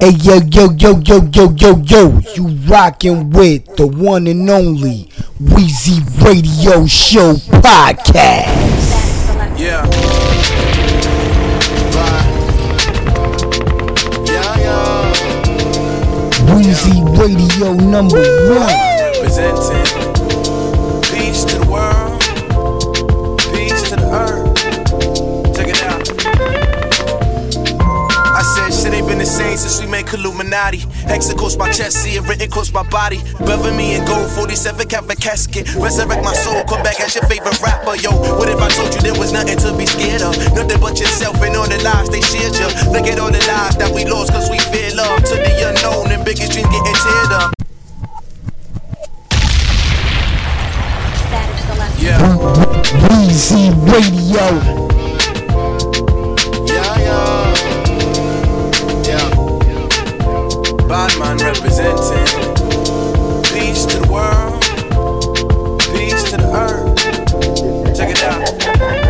Hey yo yo yo yo yo yo yo, you rockin' with the one and only Wheezy Radio Show podcast. Yeah. Wheezy Radio number one. Presenting same since we made Illuminati. Hex across my chest, see it written across my body. Bever me in gold, 47 Catholic casket. Resurrect my soul, come back as your favorite rapper. Yo, what if I told you there was nothing to be scared of? Nothing but yourself and all the lies they shared you. Look at all the lies that we lost cause we fear love. To the unknown and biggest dreams getting teared up. Static selection. Yeah. Wheezy Radio. Bad man representing. Peace to the world. Peace to the earth. Check it out.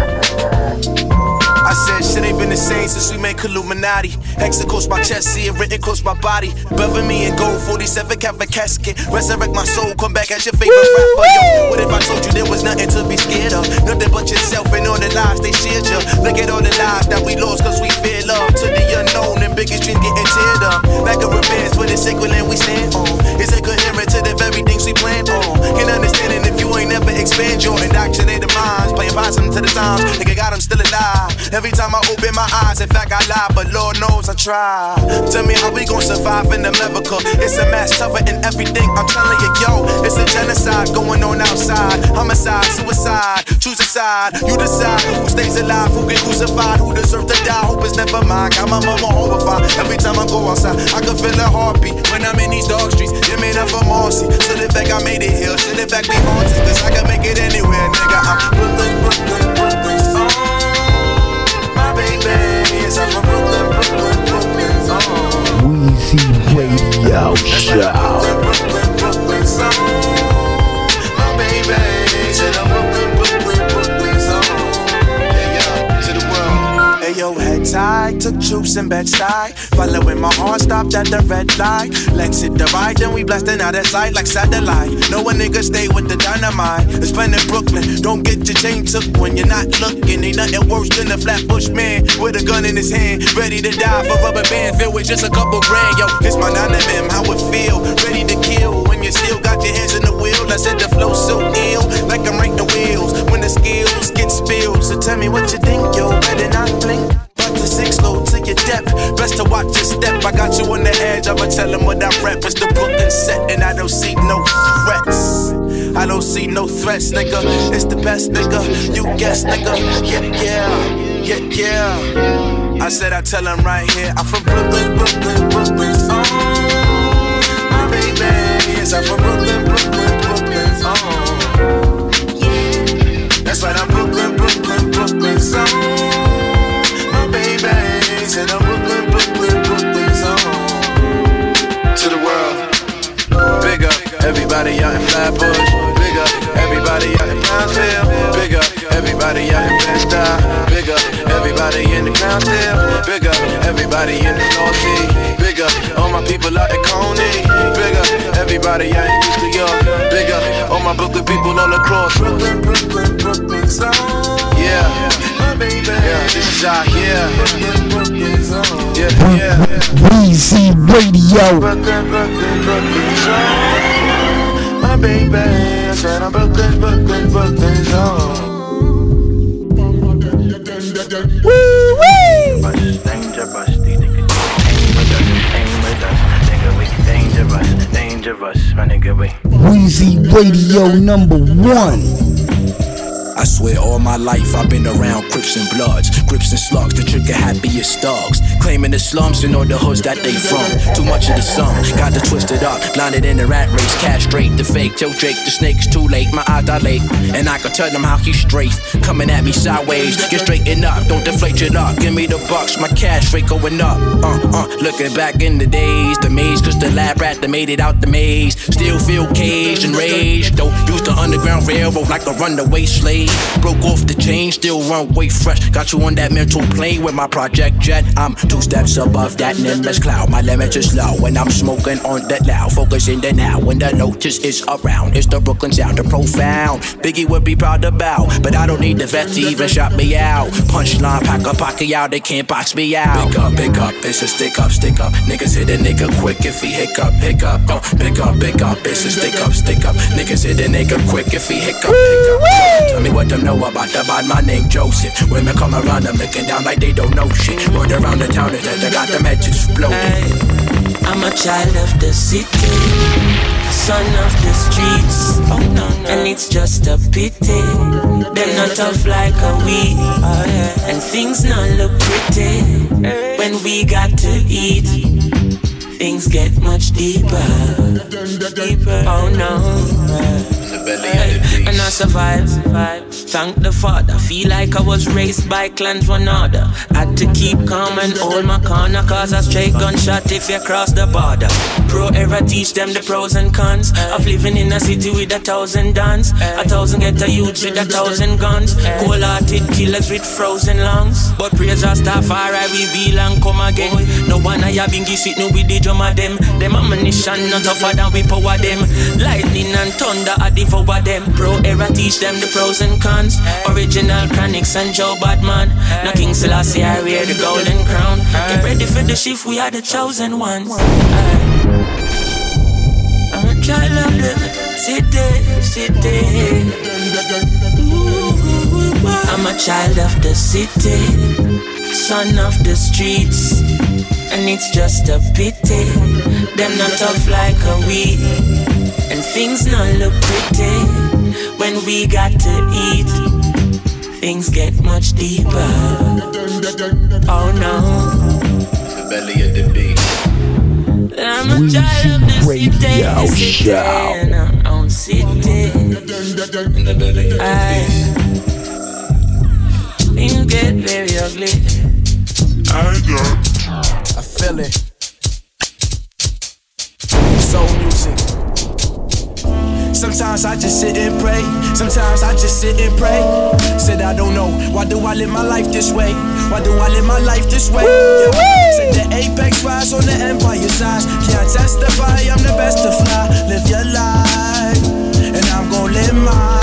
Been the since we made Illuminati. Hex across my chest, see it written across my body. Bever me in gold, 47 Catholic casket. Resurrect my soul, come back as your favorite rapper. Yo, what if I told you there was nothing to be scared of? Nothing but yourself and all the lies they shared you. Look at all the lies that we lost cause we fear love. To the unknown and biggest dreams getting teared up. Like a revenge for the sacred land we stand on. It's incoherent to the very things we plan on. Can understand it if you ain't never expand your indoctrinated minds. Playing possum to the times, nigga got them still alive. Every time I open my eyes, in fact I lie, but Lord knows I try. Tell me how we gon' survive in America. It's a mass tougher in everything. I'm telling you, yo, it's a genocide going on outside. Homicide, suicide, choose a side. You decide who stays alive, who get crucified, who deserve to die. Hope it's never mine. Got my mama horrified. Every time I go outside, I can feel her heartbeat when I'm in these dark streets. It made up for Marcy. So the fact I made it here, should in fact be haunted. Cause I can make it anywhere, nigga. I'm Brooklyn, Brooklyn, Brooklyn. Wheezy Radio Show. Yo, head tied, took troops in bed side. Following my heart, stopped at the red light. Let's hit the right, then we blasting out of sight like satellite. No one nigga stay with the dynamite. It's plain in Brooklyn. Don't get your chain took when you're not looking. Ain't nothing worse than a flatbush man with a gun in his hand, ready to die for rubber band filled with just a couple grand. Yo, it's my nine of them, how it feel, ready to kill when you still got your hands in the wheel. I said the flow so ill, like I'm right the wheels skills get spilled. So tell me what you think, yo, better not blink. But the six low to your depth, best to watch your step. I got you on the edge, I'ma tell them what I rep. It's the Brooklyn set, and I don't see no threats. I don't see no threats, nigga. It's the best, nigga. You guess, nigga. Yeah, yeah, yeah, yeah. I said I tell them right here. I'm from Brooklyn, Brooklyn, Brooklyn. Oh, my baby. Yes, I'm from Brooklyn. That's why I'm Brooklyn, Brooklyn, Brooklyn. So, my baby. Said I'm Brooklyn, Brooklyn, Brooklyn. So, to the world. Big up everybody out in Flatbush. Big up everybody out in Mountain. Everybody out in Bed-Stuy. Big up everybody in the County. Big up everybody in the Northeast. Big up all my people out in Coney. Big up everybody out in East New York. Big up all my Brooklyn people all across. Brooklyn, Brooklyn, Brooklyn zone. Yeah, my baby. Yeah, this is our yeah. Brooklyn, Brooklyn zone. Yeah, yeah. Wheezy Radio. Brooklyn, Brooklyn, Brooklyn zone. My baby, I said I'm Brooklyn, Brooklyn, Brooklyn zone. Nigga, we dangerous, my nigga, we. Radio number one. I swear all my life I've been around Crips and Bloods, Crips and Slugs, the trigger happiest thugs. Claiming the slums and all the hoods that they from. Too much of the sum, got to twist it up. Blinded in the rat race, castrate the fake. Tell Drake the snake's too late, my eyes dilate. And I can tell them how he's straight. Coming at me sideways, get straightened up, don't deflate your luck. Give me the bucks, my cash rate going up. Uh, uh, looking back in the days, the maze, cause the lab rat that made it out the maze. Still feel caged and raged, though. Used the underground railroad like a runaway slave. Broke off the chain, still run way fresh. Got you on that mental plane with my project jet. I'm Two steps above that nimbus cloud. My limit is low when I'm smoking on the loud. Focusing the now when the notice is around. It's the Brooklyn sound, the profound. Biggie would be proud about, but I don't need the vet to even shut me out. Punchline, pack a pocket out, they can't box me out. Pick up, pick up, it's a stick up, stick up. Niggas hit a nigga quick if he hiccup, hiccup. Oh, pick up, pick up, it's a stick up, stick up. Niggas hit a nigga quick if he hiccup, hiccup. Tell me what them know about the bad, my name Joseph. Women come around, them looking down like they don't know shit. Run around the town and they got them heads exploding. I'm a child of the city, son of the streets, oh, no, no. and it's just a pity. Them not tough like a we, oh, yeah. and things not look pretty when we got to eat. Things get much deeper, deeper. Oh no and I survive. survive. Thank the Father. Feel like I was raised by clans one order. Had to keep calm and hold my corner, cause a straight gunshot if you cross the border. Pro era teach them the pros and cons of living in a city with a thousand dons. A thousand get a youth with a thousand guns. Cold hearted killers with frozen lungs. But praise our staff, alright, we will and come again. No one I have been sitting with the drum of them. Them ammunition not tougher than we power them. Lightning and thunder are the over them. Pro era teach them the pros and cons. Original Chronixx and Joe Badman. Now King Selassie, I wear the golden crown. Get ready for the shift, we are the chosen ones. I'm a child of the city, city. I'm a child of the city, son of the streets. And it's just a pity, them not tough like a we. And things not look pretty when we got to eat. Things get much deeper. Oh no. The belly of the beast. I'm a child of the city, the city, and I'm on city. In the belly of the beast. Things get very ugly. I got. I feel it. Soul music. Sometimes I just sit and pray. Sometimes I just sit and pray. Said I don't know. Why do I live my life this way? Why do I live my life this way? Yeah. Said the apex rise on the empire size. Can't testify I'm the best to fly. Live your life, and I'm gonna live mine.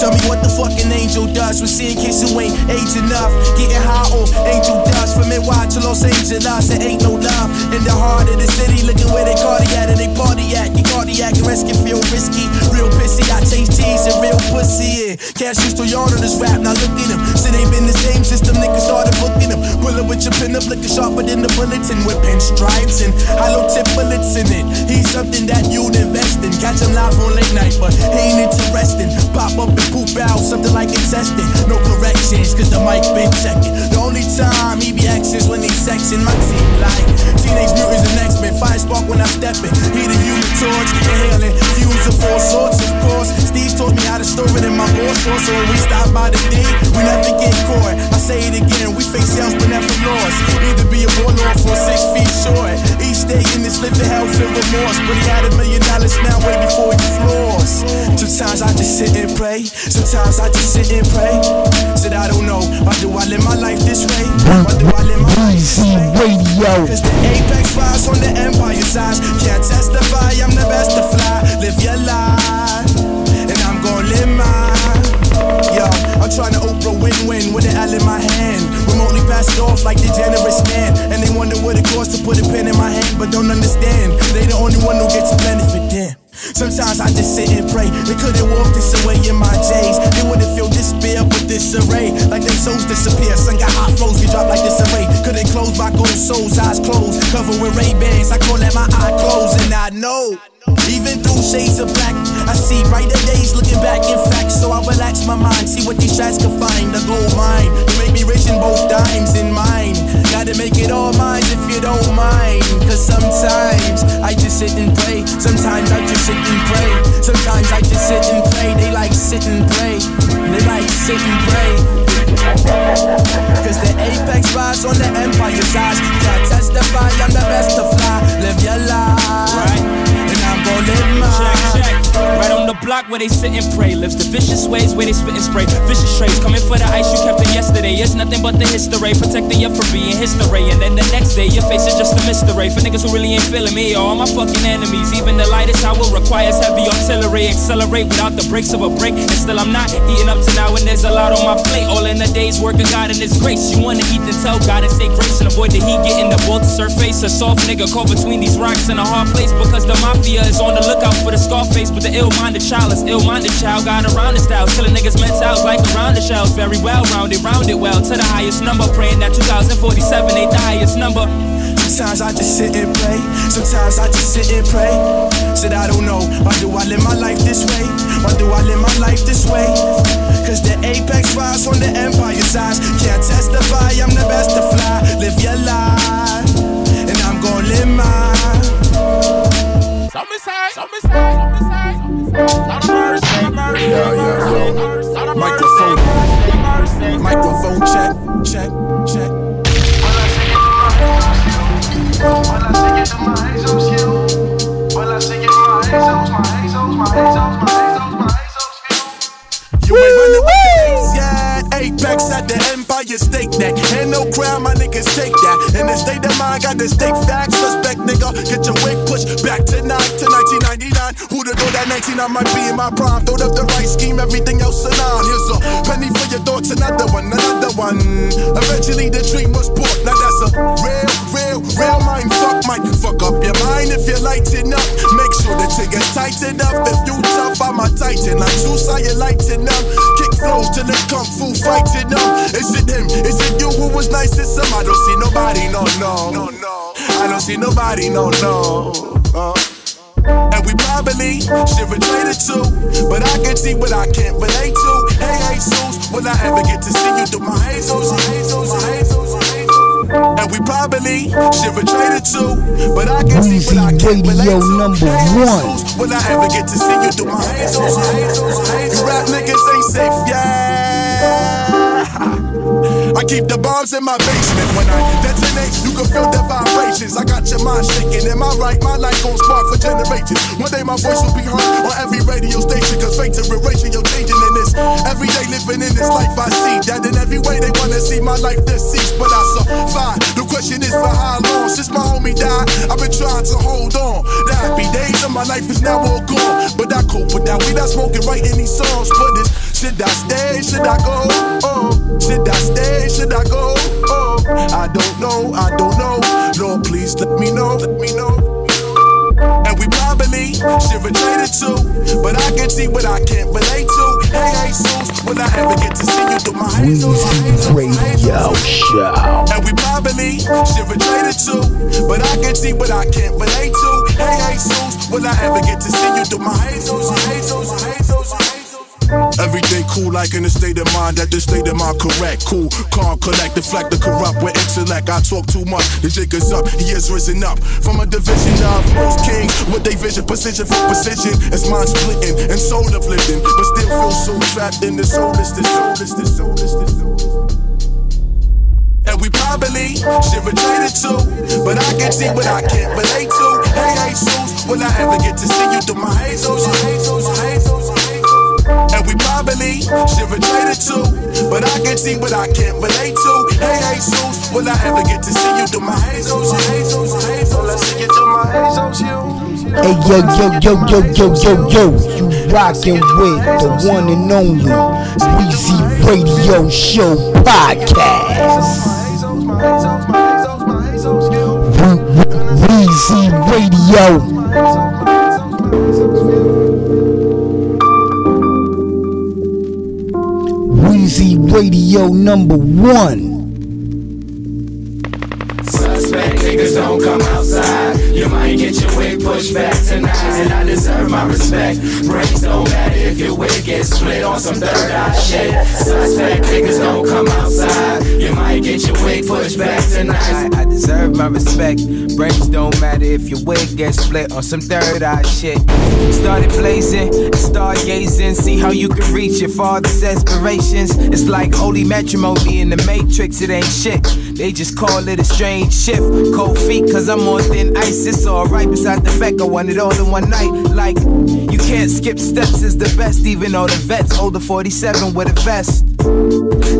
Tell me what the fucking angel does. We're seeing kids who ain't age enough. Getting high on angel dust. From NY to Los Angeles, there ain't no love. In the heart of the city, looking where they cardiac and they party at. Get cardiac risk can feel risky. Real pissy, I taste cheese and real pussy. Yeah. Cash used to yarn on this rap, now look at him. Shit ain't been the same since them niggas started booking him. Bullet with your pin up, looking sharper than the bulletin. With pinstripes and hollow tip bullets in it. He's something that you'd invest in. Catch him live on late night, but he ain't interesting. Pop up and poop out, something like intestine. No corrections, cause the mic been checking. The only time he be is when he's sexing my team like Teenage Mutants and X-Men. Fire spark when I step in. He the human torch, inhaling fumes of all sorts, of course. Steve taught me how to store it in my boss drawer, so when we stop by the D, we never get caught. I say it again, we face sales but never lost. To be a warlord for six feet short. Each day in this living hell filled remorse, but he had a million dollars now way before he floors. Sometimes I just sit and pray. Sometimes I just sit and pray. Said I don't know. Why do I live my life this way? Why do I live my life this way? Radio. Cause the apex rise on the empire size. Can't testify, I'm the best to fly. Live your life, and I'm gonna live mine. Yo, I'm trying to Oprah win-win with an L in my hand. Remotely pass it off like the generous man. And they wonder what it costs to put a pen in my hand, but don't understand. They the only one who gets the benefit, damn. Sometimes I just sit and pray. They couldn't walk this away in my days. They wouldn't feel despair with disarray. Like them souls disappear. Sun got hot flows, we drop like disarray. Couldn't close my gold souls, eyes closed. Covered with Ray-Bans, I call that my eye closed. And I know, even through shades of black, I see brighter days looking back. In fact, so I relax my mind. See what these tracks can find. The gold mine. You make me rich in both dimes in mine. Gotta make it all mine if you don't mind. Cause sometimes I just sit and pray. Sometimes I just sit and pray. Sometimes I just sit and pray. They like sit and pray. They like sit and pray. Cause the apex rise on the empire's size. Can't testify, I'm the best to fly. Live your life. Where they sit and pray. Lives the vicious ways where they spit and spray. Vicious traits coming for the ice you kept it yesterday. It's nothing but the history. Protecting you from being history. And then the next day, your face is just a mystery. For niggas who really ain't feeling me, all my fucking enemies. Even the lightest hour requires heavy artillery. Accelerate without the brakes of a break. And still I'm not eating up to now, and there's a lot on my plate. All in a day's work of God and His grace. You wanna eat, then tell God and say grace and avoid the heat getting the ball to surface. A soft nigga caught between these rocks in a hard place because the mafia is on the lookout for the scar face. But the ill-minded child is ill-minded child. Got around the style, killing niggas mentals like around the shells. Very well rounded, rounded well to the highest number. Praying that 2047 ain't the highest number. Sometimes I just sit and pray. Sometimes I just sit and pray. Said I don't know. Why do I live my life this way? Why do I live my life this way? Cause the apex rise on the empire size. Can't testify, I'm the best to fly. Live your life, and I'm gonna live mine. Some me say, some mercy, mercy. Yo, Microphone. Microphone check, check, check. You ain't running with the apes at the Empire State Neck. Ain't no crown, my niggas take that. In the state of mind, got the state facts. Suspect nigga, get your wig pushed back tonight to 1999. Who'da thought that 19 I might be in my prime? Thought up the right scheme, everything else a nine. Here's a penny for your thoughts, another one, another one. Eventually the dream was bought. Now that's a real, real, real mind fuck. Might fuck up your mind if you lighten up. Make sure the ticket's tighten up. If you tough, I'ma tighten. Like Zeus, I you lighten up. Flow till it's kung fu fighting up. Is it him? Is it you who was nicest? Some I don't see nobody, no, no, no, no. I don't see nobody, no, no. Uh. And we probably should have traded too. But I can see what I can't relate to. Hey, Jesus, will I ever get to see you through my hazels, hazels, hazels? And we probably should have traded too. But I can see what I can't Radio relate to. number one. Jesus, will I ever get to see you through my hazels, my my hazels? You rap niggas ain't safe, yeah. I keep the bombs in my basement. When I detonate, you can feel your mind shaking. Am I right? My life gon' spark for generations. One day my voice will be heard on every radio station. Cause fate erasure your changing in this. Every day living in this life I see. That in every way they wanna see my life deceased. But I survive. The question is for how long? Since my homie died, I've been trying to hold on. The happy days of my life is now all gone. But I cope with that weed I smoking in these songs. But it's should I stay? Should I go? Oh, should I stay? Should I go? Oh, I don't know. I don't know. Lord, please let me know. Let me know. And we probably should have traded too. But I can see what I can't relate to. Hey, hey, Jesus, will I ever get to see you through my hazels? my hazels, my Radio? Show. And we probably should have traded too. But I can see what I can't relate to. Hey, hey, Jesus, will I ever get to see you through my hazels? Hazels, hazels, hazels? Everyday cool, like in a state of mind that the state of mind correct. Cool, calm, collect, deflect the corrupt with intellect. I talk too much, the jig is up, he has risen up from a division of most kings with they vision, position for position. It's mind splitting and soul uplifting, but still feel so trapped in the soulless, the soulless, the soulless, the soulless. And we probably should have traded too. But I can see what I can't relate to. Hey, hey, will I ever get to see you through my hazels? Hazels, hazels. And we probably should have traded too. But I can see what I can't relate to. Hey, hey, Jesus, will I ever get to see you through my hazels? Hazels, hazels. Let's see you through my hazels, oh, you. Hey yo yo yo yo yo yo yo, you rockin' with the one and only Weezy Radio Show podcast. We- we- Weezy Radio. Radio number one. Suspect niggas don't come outside. You might get your wig pushed back tonight, and I deserve my respect. Brains don't matter if your wig gets split on some third eye shit. Suspect niggas don't come outside. You might get your wig pushed back tonight. I, I deserve my respect. Brains don't matter if your wig gets split on some third eye shit. Started blazing, stargazing, see how you can reach your father's aspirations. It's like holy matrimony in the matrix, it ain't shit. They just call it a strange shift. Cold feet, cause I'm on thin ice. It's alright, beside the fact I want it all in one night. Like, you can't skip steps, is the best, even though the vets older 47 with a vest.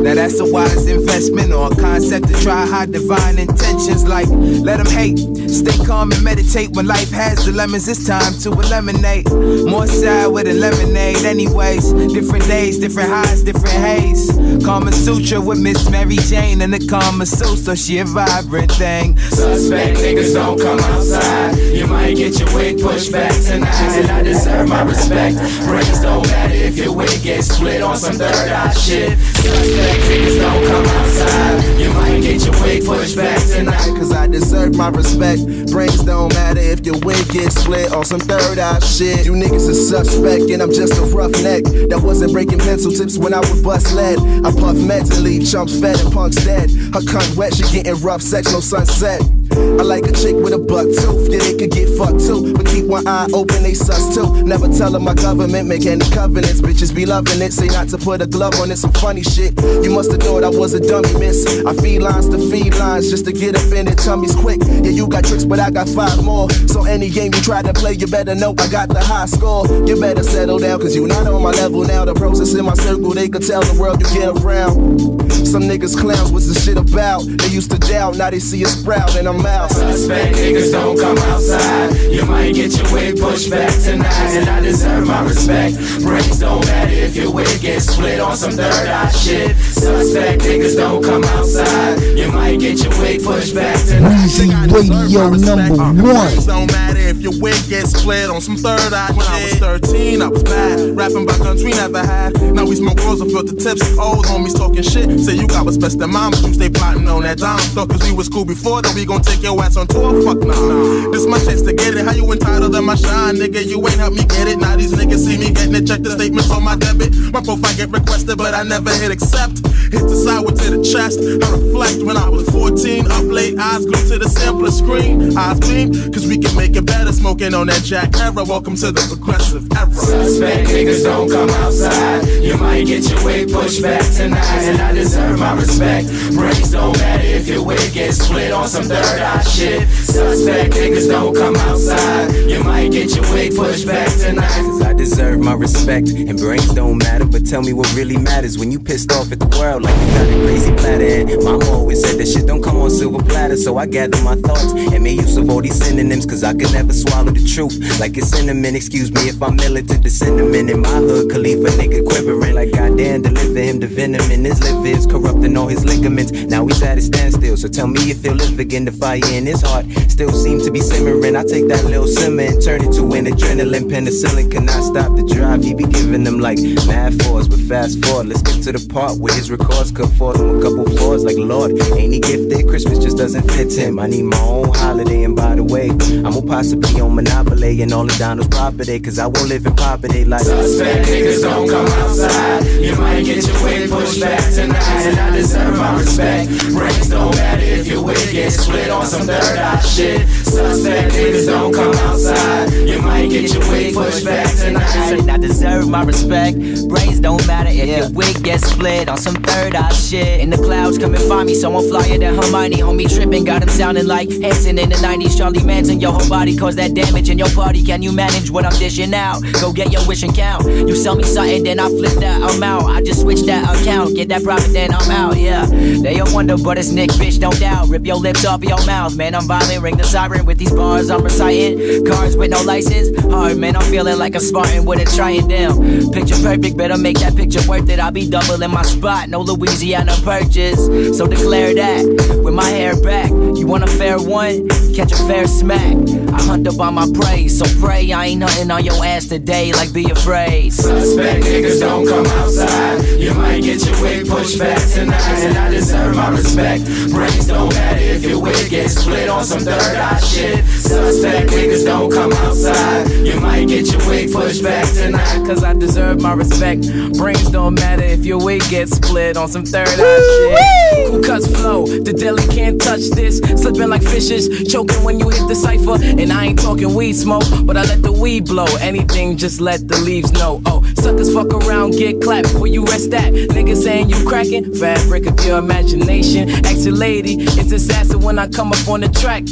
Now that's a wise investment or a concept to try hide divine intentions. Like, let them hate. Stay calm and meditate when life has the lemons. It's time to eliminate. More sour with a lemonade, anyways. Different days, different highs, different haze. Kama Sutra with Miss Mary Jane and the Kama Sutra, she a vibrant thing. Suspect niggas don't come outside. You might get your wig pushed back tonight, and I deserve my respect. Brains don't matter if your wig gets split on some third eye shit. Suspect niggas don't come outside. You might get your wig pushed back tonight. Cause I deserve my respect. Brains don't matter if your wig gets split on some third eye shit. You niggas is suspect, and I'm just a rough neck. That wasn't breaking pencil tips when I would bust lead. I puff and leave chumps fed and punks dead. Her cunt wet, she getting rough sex, no sunset. I like a chick with a buck tooth, yeah, they could get fucked too. But keep one eye open, they sus too. Never tell them my government make any covenants. Bitches be loving it, say not to put a glove on it, some funny shit. You must have thought I was a dummy, miss. I feed lines to feed lines just to get up in it, tummies quick. Yeah, you got tricks, but I got five more. So any game you try to play, you better know I got the high score. You better settle down, cause you not on my level now. The process in my circle, they could tell the world you get around. Some niggas clowns, what's the shit about? They used to doubt, now they see a sprout and I'm out. Suspect niggas don't come outside. You might get your wig pushed back tonight, and I deserve my respect. Brains don't matter if your wig gets split on some third eye shit. Suspect niggas don't come outside. You might get your wig pushed back tonight. Weezy Radio number uh, one. Brains don't matter if your wig gets split on some third eye When I was 13, I was bad. Rapping about guns we never had. Now we smoke rolls and filter tips. Old homies talking shit. Say you got what's best in mama. You stay plotting on that dime. Thought cause we was cool before, then we gon' take your ass on tour. Fuck nah. This my chance to get it. How you entitled to my shine, nigga? You ain't help me get it. Now these niggas see me getting it. Check the statements on my debit. My profile get requested, but I never hit accept. Hit the sideward to the chest. I reflect when I was 14. Up late, eyes glued to the sampler screen. Eyes gleam, cause we can make it better. Smoking on that Jack era. Welcome to the progressive era. Suspect niggas don't come outside. You might get your wig pushed back tonight, and I deserve my respect. Brains don't matter if your wig gets split on some third eye shit. Suspect niggas don't come outside. You might get your wig pushed back tonight. I deserve my respect, and brains don't matter. But tell me what really matters when you pissed off at the world like you got a crazy platter. And mama always said that shit don't come on silver platter. So I gather my thoughts and made use of all these synonyms. Cause I could never swallow the truth like a cinnamon. Excuse me if I'm militant to cinnamon in my hood. Khalifa nigga quivering like goddamn, deliver him the venom in his liver is corrupting all his ligaments. Now he's at a standstill. So tell me if he'll live again. The in his heart still seems to be simmering. I take that little simmer and turn it to an adrenaline. Penicillin cannot stop the drive. He be giving them like mad fours. But fast forward, let's get to the part where his records could fall him a couple floors. Like Lord, ain't he gifted? Christmas just doesn't fit him. I need my own holiday. And by the way, I'm gonna possibly on Monopoly and all the Donald's property. Cause I won't live in poverty like Suspect niggas don't come outside. You might get your wig pushed back tonight, and I deserve my respect. Brains don't matter if your wig gets split on some third eye shit. Suspect niggas don't come outside. You might get your wig pushed back tonight. I deserve my respect. Brains don't matter if your wig gets split on some third eye shit. In the clouds, come and find me. Someone flyer than Hermione. Homie tripping, got him sounding like Hanson in the 90s. Charlie Manson, your whole body caused that damage in your party. Can you manage what I'm dishing out? Go get your wish and count. You sell me something, then I flip that amount. I just switch that account, get that profit, then I'm out. Yeah, they a wonder, but it's Nick, bitch, don't doubt. Rip your lips off your mouth, man. I'm violent, ring the siren with these bars I'm reciting. Cars with no license, hard man. I'm feeling like a Spartan with a trying down. Picture perfect, better make that picture worth it. I'll be doubling my spot, no Louisiana purchase. So declare that with my hair back. You want a fair one? Catch a fair smack. I hunt up on my prey, so pray I ain't hunting on your ass today. Like be afraid. Suspect niggas don't come outside. You might get your wig pushed back tonight, and I deserve my respect. Brains don't matter if your wig gets split on some third eye shit. Suspect niggas don't come outside. You might get your wig pushed back tonight. Cause I deserve my respect. Brains don't matter if your wig gets split on some third eye shit. Who cuts flow? The deli can't touch this. Slipping like fishes, choking when you hit the cipher. And I ain't talking weed smoke, but I let the weed blow. Anything, just let the leaves know. Oh, suckers fuck around, get clapped. Where you rest at? Niggas saying you cracking? Fabric of your imagination. Ask your lady, it's assassin when I come up on the track.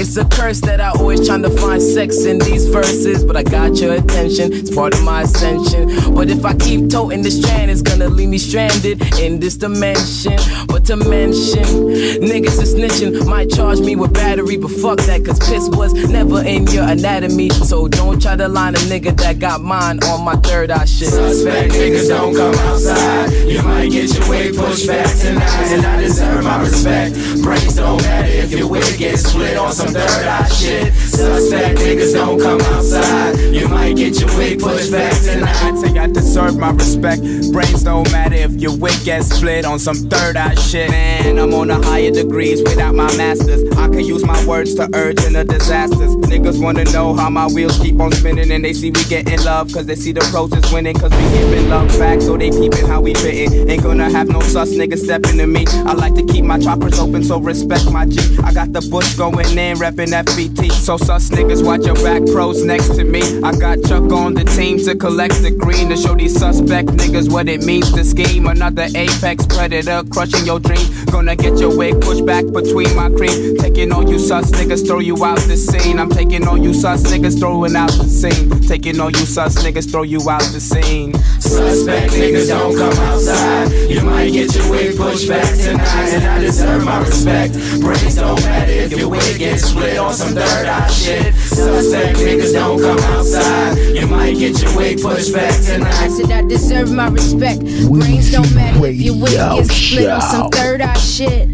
It's a curse that I always trying to find sex in these verses, but I got your attention. It's part of my ascension. But if I keep toting the strand, it's gonna leave me stranded in this dimension. But to mention, niggas is snitching, might charge me with battery, but fuck that, cause piss was never in your anatomy. So don't try to line a nigga that got mine on my third eye shit. Suspect niggas don't come outside. You might get your wig pushed back tonight, and I deserve my respect. Brains don't matter if your wig gets split on some third eye shit. Suspect niggas don't come outside. You might get your wig pushed back tonight. I I deserve my respect. Brains don't matter if your wig gets split on some third eye shit. Man, I'm on the higher degrees without my masters. I can use my words to urge in the disasters. Niggas wanna know how my wheels keep on spinning and they see we getting love cause they see the pros is winning cause we giving love back so they peeping how we fitting. Ain't gonna have no sus niggas stepping to me. I like to keep my choppers open so respect my G. I got the bush going in, reppin' FBT. So sus niggas watch your back pros next to me. I got Chuck on the team to collect the green to show these suspect niggas what it means to scheme. Another apex predator crushing your dreams. Gonna get your wig pushed back between my cream. Taking all you sus niggas, throw you out the scene. I'm taking all you sus niggas, throwing out the scene. Taking all you sus niggas, throw you out the scene. Suspect niggas don't come outside. You might get your wig pushed back tonight, and I deserve my respect. Brains don't matter if your wig gets split on some third eye shit. Suspect niggas don't come outside. You might get your wig pushed back I tonight. said I deserve my respect. Brains don't matter if your wig gets split on some third eye shit.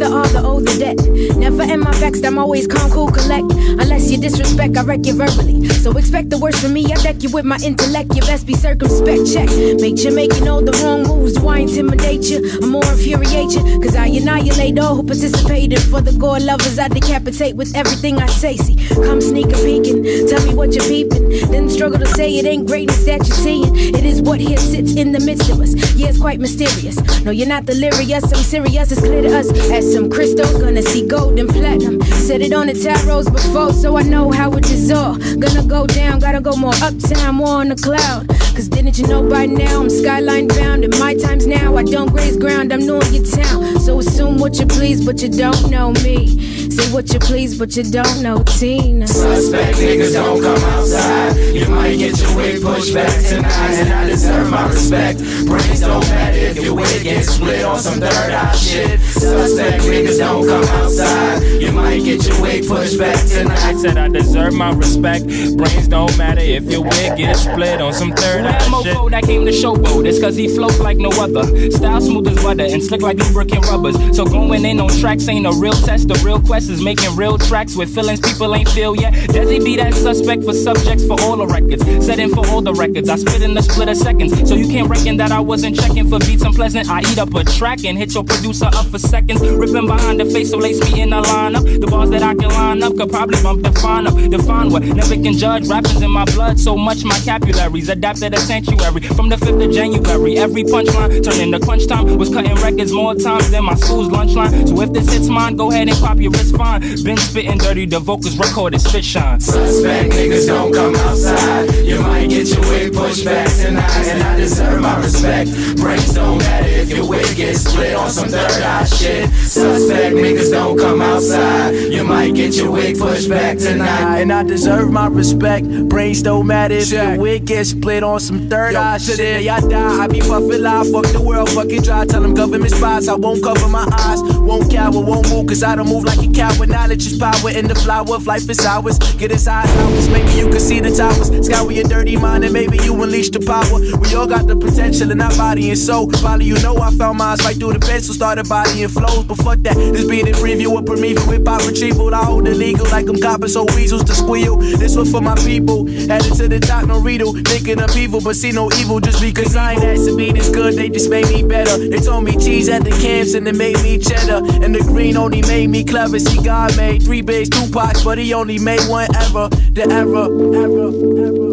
The R, the O, the debt. Never am I vexed, I'm always calm, cool, collect. Unless you disrespect, I wreck you verbally. So expect the worst from me, I deck you with my intellect. You best be circumspect, check. Make sure making all the wrong moves. Do I intimidate you? I'm more infuriate you. Cause I annihilate all who participated. For the gore lovers, I decapitate with everything I say. See, come sneak a peeking, tell me what you're peeping. Then struggle to say it ain't greatness that you're seeing. It is what here sits in the midst of us. Yeah, it's quite mysterious. No, you're not delirious, I'm serious. It's clear to us. Some crystals, gonna see gold and platinum. Said it on the tarots before, so I know how it is all. Gonna go down, gotta go more uptown, more on the cloud. Cause didn't you know by now I'm skyline bound? And my times now, I don't graze ground, I'm knowing your town. So assume what you please, but you don't know me. Say what you please, but you don't know Tina. Suspect niggas don't come outside. You might get your wig pushed back tonight, and I deserve my respect. Brains don't matter if your wig gets split on some third eye shit. Suspect niggas don't come outside. You might get your wig pushed back tonight. I tonight. said I deserve my respect. Brains don't matter if your wig gets split on some third eye That shit. mofo that came to showboat, it's cause he floats like no other. Style smooth as butter and slick like lubricant rubbers. So going in on tracks ain't a real test. The real quest is making real tracks with feelings people ain't feel yet. Does he be that suspect for subjects for all the records? Setting for all the records. I spit in the split of seconds. So you can't reckon that I wasn't checking for beats unpleasant. I eat up a track and hit your producer up for seconds. Ripping behind the face, so lace me in a lineup. The bars that I can line up could probably bump define up. Define what never can judge. Rappers in my blood, so much my vocabulary's adapted sanctuary. From the 5th of January, every punchline turned into crunch time. Was cutting records more times than my school's lunch line. So if this hits mine, go ahead and pop your wrist fine. Been spitting dirty, the vocals recorded, spit shine. Suspect niggas don't come outside. You might get your wig pushed back tonight, and I deserve my respect. Brains don't matter if your wig gets split on some third eye shit. Suspect niggas don't come outside. You might get your wig pushed back tonight. And I deserve my respect. Brains don't matter if your wig gets split on some third eye shit. The day I die, I be puffin' live. Fuck the world, fuck it dry. Tell them government spies. I won't cover my eyes. Won't cower, won't move, cause I don't move like a coward. Knowledge is power, and the flower of life is ours. Get his eyes out, maybe you can see the towers. Scour your dirty mind, and maybe you unleash the power. We all got the potential in our body and soul. Probably you know I found mine right through the pencil, started bodying flows. But fuck that, this being a preview of preview with power retrieval. I hold illegal like I'm copping so weasels to squeal. This one for my people. Headed to the top, no riddle. Thinking of evil, but see no evil just because I ain't asked to be this good. They just made me better. They told me cheese at the camps and it made me cheddar. And the green only made me clever. See, God made three bigs, two pots, but he only made one ever. The error, error, error.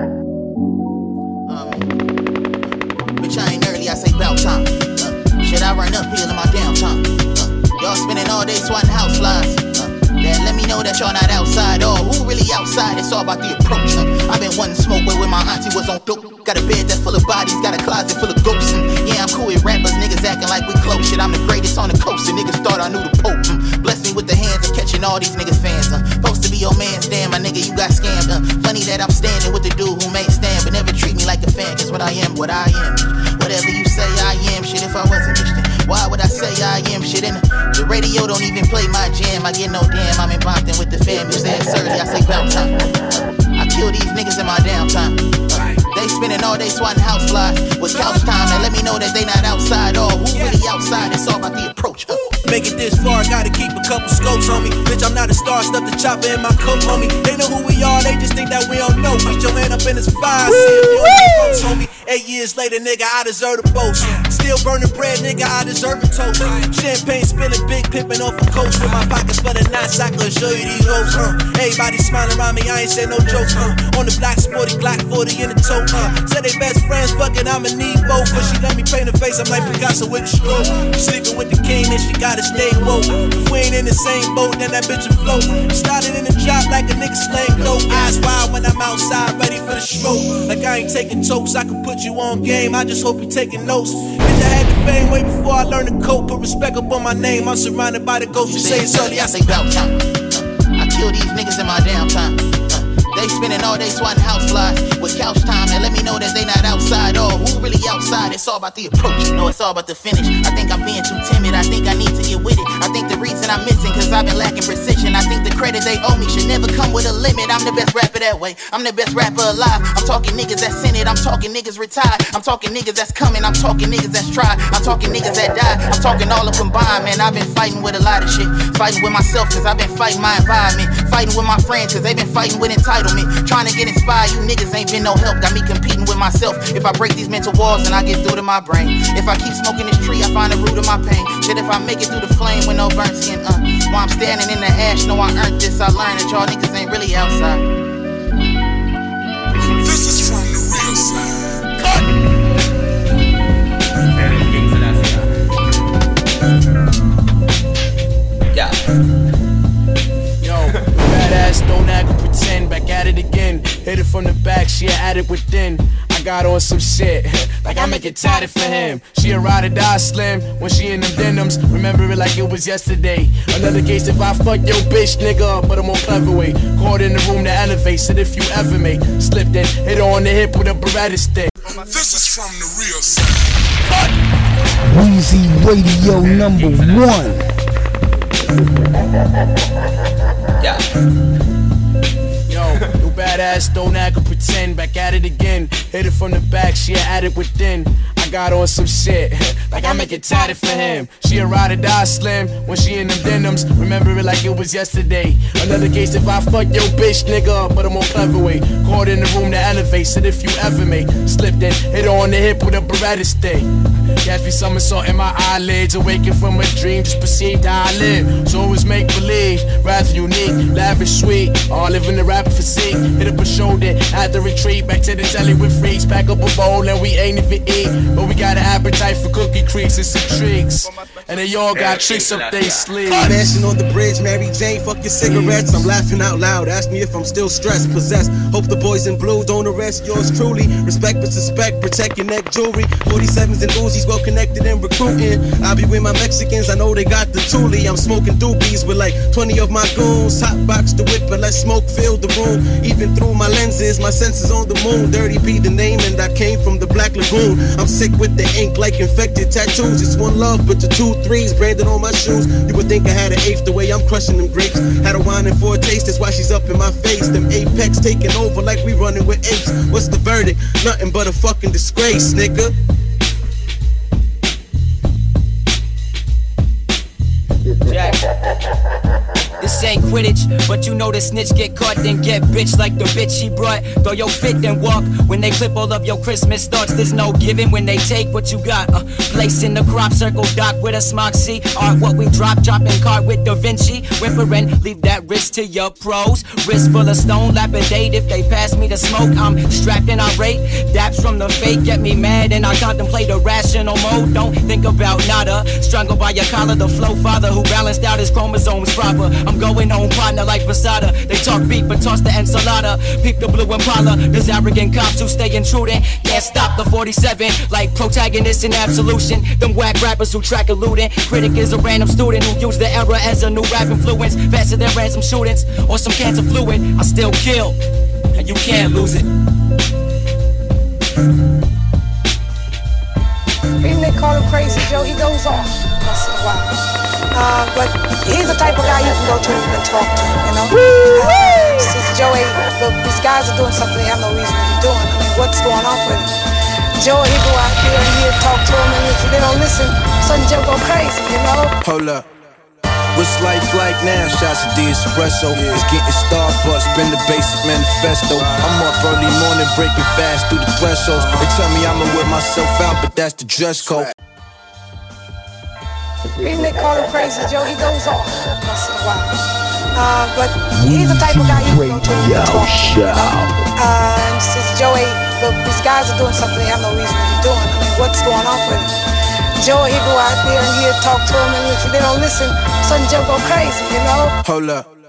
Bitch, I ain't early, I say bout time. Uh, shit, I run downtime. Uh, y'all spending all day swatting house flies. Uh, that let me know that y'all not outside. Or who really outside? It's all about the approach. Uh, I've been wanting smoke when my auntie was on dope. Got a bed that's full of bodies, got a closet full of ghosts. And yeah, I'm cool with rappers, niggas acting like we close shit. I'm the greatest on the coast, and niggas thought I knew the Pope. Mm, bless me with the hands of catching all these niggas fans. Uh, supposed to be your man's damn, my nigga, you got scammed. Uh, funny that I'm standing with the dude who may stand, but never treat me like a fan. Cause what I am, what I am. Whatever you say, I am shit. If I wasn't bitch, then why would I say I am shit? And the radio don't even play my jam. I get no damn. I'm in Bompton with the fam. You say it's I say bout time. I kill these niggas in my downtime. They spending all day swatting house flies with couch time. and let me know that they not outside. Or who really outside? It's all about the approach. Uh. Make it this far, gotta keep a couple scopes on me. Bitch, I'm not a star, stuff the chopper in my coat, homie. They know who we are, they just think that we don't know. Put your hand up in his fire, see if you don't homie. Eight years later, nigga, I deserve a boast. Still burning bread, nigga, I deserve a toast. Champagne spilling, big pippin' off a coast with my pockets for the. I could show you these hoes, huh? Everybody smiling around me, I ain't say no jokes, huh? On the black sporty Glock 40 in the toe, huh? Said they best friends, fucking, I'ma need both. But she let me paint her face, I'm like Picasso with the stroke. Sleeping with the king, and she gotta stay woke. If we ain't in the same boat, then that bitch will float. Started in the drop like a nigga slang dope. Eyes wide when I'm outside, ready for the stroke. Like I ain't taking toast, I can put you on game. I just hope you taking notes. Bitch, I had the fame way before I learned to cope. Put respect up on my name. I'm surrounded by the ghosts. You say it's early, I say bout time. I kill these niggas in my downtime. Uh, they spending all day swatting house flies with couch time. And let me know that they not outside. Or who really outside? It's all about the approach. No, it's all about the finish. I think I'm being too timid. I think I need to get with it. I think the reason I'm missing, cause I've been lacking precision. I think the credit they owe me should never come with a limit. I'm the best rapper that way. I'm the best rapper alive. I'm talking niggas that's in it. I'm talking niggas retired. I'm talking niggas that's coming. I'm talking niggas that's tried. I'm talking niggas that died. I'm talking all of combined, man. I've been fighting with a lot of shit. Fighting with myself, cause I've been fighting my environment. Fighting with my friends, cause they been fighting with entitlement. Trying to get inspired, you niggas ain't been no help. Got me competing with myself. If I break these mental walls, then I get through to my brain. If I keep smoking this tree, I find the root of my pain. Shit, if I make it through the flame with no burnt skin, uh. While I'm standing in the ash, know I earned this. I learned that y'all niggas ain't really outside. She it within. I got on some shit, like I make it tatted for him. She a ride or die slim when she in them denims. Remember it like it was yesterday. Another case if I fuck your bitch, nigga, but a more clever way. Caught in the room to elevate, said if you ever make. Slipped in, hit her on the hip with a Beretta stick. This is from the real side. Weezy Radio number one. Yeah. Don't act or pretend. Back at it again. Hit it from the back, she at it within. Got on some shit, like I make it tatted for him. She a ride or die slim when she in them denims. Remember it like it was yesterday. Another case if I fuck your bitch, nigga, but a more clever way. Caught in the room to elevate, said if you ever make. Slipped in, hit her on the hip with a Beretta. Catch me somersault in my eyelids, awaken from a dream, just perceived how I live. So always make believe, rather unique, lavish, sweet. All living the rapper physique. Hit up a shoulder, had to retreat back to the telly with freaks. Pack up a bowl and we ain't even eat. But we got an appetite for cookie creeks and some tricks. And they all got tricks up their sleeves. Mashing on the bridge, Mary Jane, fuck your cigarettes. I'm laughing out loud, ask me if I'm still stressed, possessed. Hope the boys in blue don't arrest yours truly. Respect but suspect, protect your neck jewelry. 47s and Uzis, well connected and recruiting. I be with my Mexicans, I know they got the toolie. I'm smoking doobies with like 20 of my goons. Hot box the whip and let smoke fill the room. Even through my lenses, my senses on the moon. Dirty be the name, and I came from the Black Lagoon. I'm sick with the ink like infected tattoos. It's one love, but the two threes branded on my shoes. You would think I had an eighth the way I'm crushing them grapes. Had a wine and a taste, that's why she's up in my face. Them apex taking over like we running with apes. What's the verdict? Nothing but a fucking disgrace, nigga. This ain't Quidditch, but you know the snitch get caught, then get bitch like the bitch she brought. Throw your fit, then walk. When they clip all of your Christmas thoughts, there's no giving when they take what you got. Uh, place in the crop circle, dock with a smock C. Art what we drop, dropping card with Da Vinci. Whimpering, leave that wrist to your pros. Wrist full of stone, lapidate. If they pass me the smoke, I'm strapped and I irate. Daps from the fake get me mad, and I contemplate a rational mode. Don't think about nada. Strangled by your collar, the flow father who balanced out his chromosomes proper. I'm going home partner like Posada. They talk beef but toss the ensalada. Peep the blue Impala. There's arrogant cops who stay intruding. Can't stop the 47 like protagonists in absolution. Them whack rappers who track eluding. Critic is a random student who use the era as a new rap influence. Faster than ransom shootings or some cancer fluid. I still kill, and you can't lose it. Even they call him Crazy Joe, he goes off a while. Uh, but he's the type of guy you can go to and talk to, you know? Uh, since Joey, look, these guys are doing something they have no reason to be doing. I mean, what's going on with him? Joey, he go out here and he'll talk to them, and if they don't listen, sudden Joe go crazy, you know? Hold up. What's life like now? Shots of the espresso. It's getting Starbucks, been the basic manifesto. I'm up early morning, breaking fast through the thresholds. They tell me I'ma wear myself out, but that's the dress code. Even they call him Crazy Joe, he goes off once in a while. Uh, but he's the type of guy you can go to and talk to. Uh, and since Joey, look, these guys are doing something they have no reason to be doing. I mean, what's going on with him? Joe, he go out there and he'll talk to them, and if they don't listen, sudden Joe go crazy, you know? Hold up.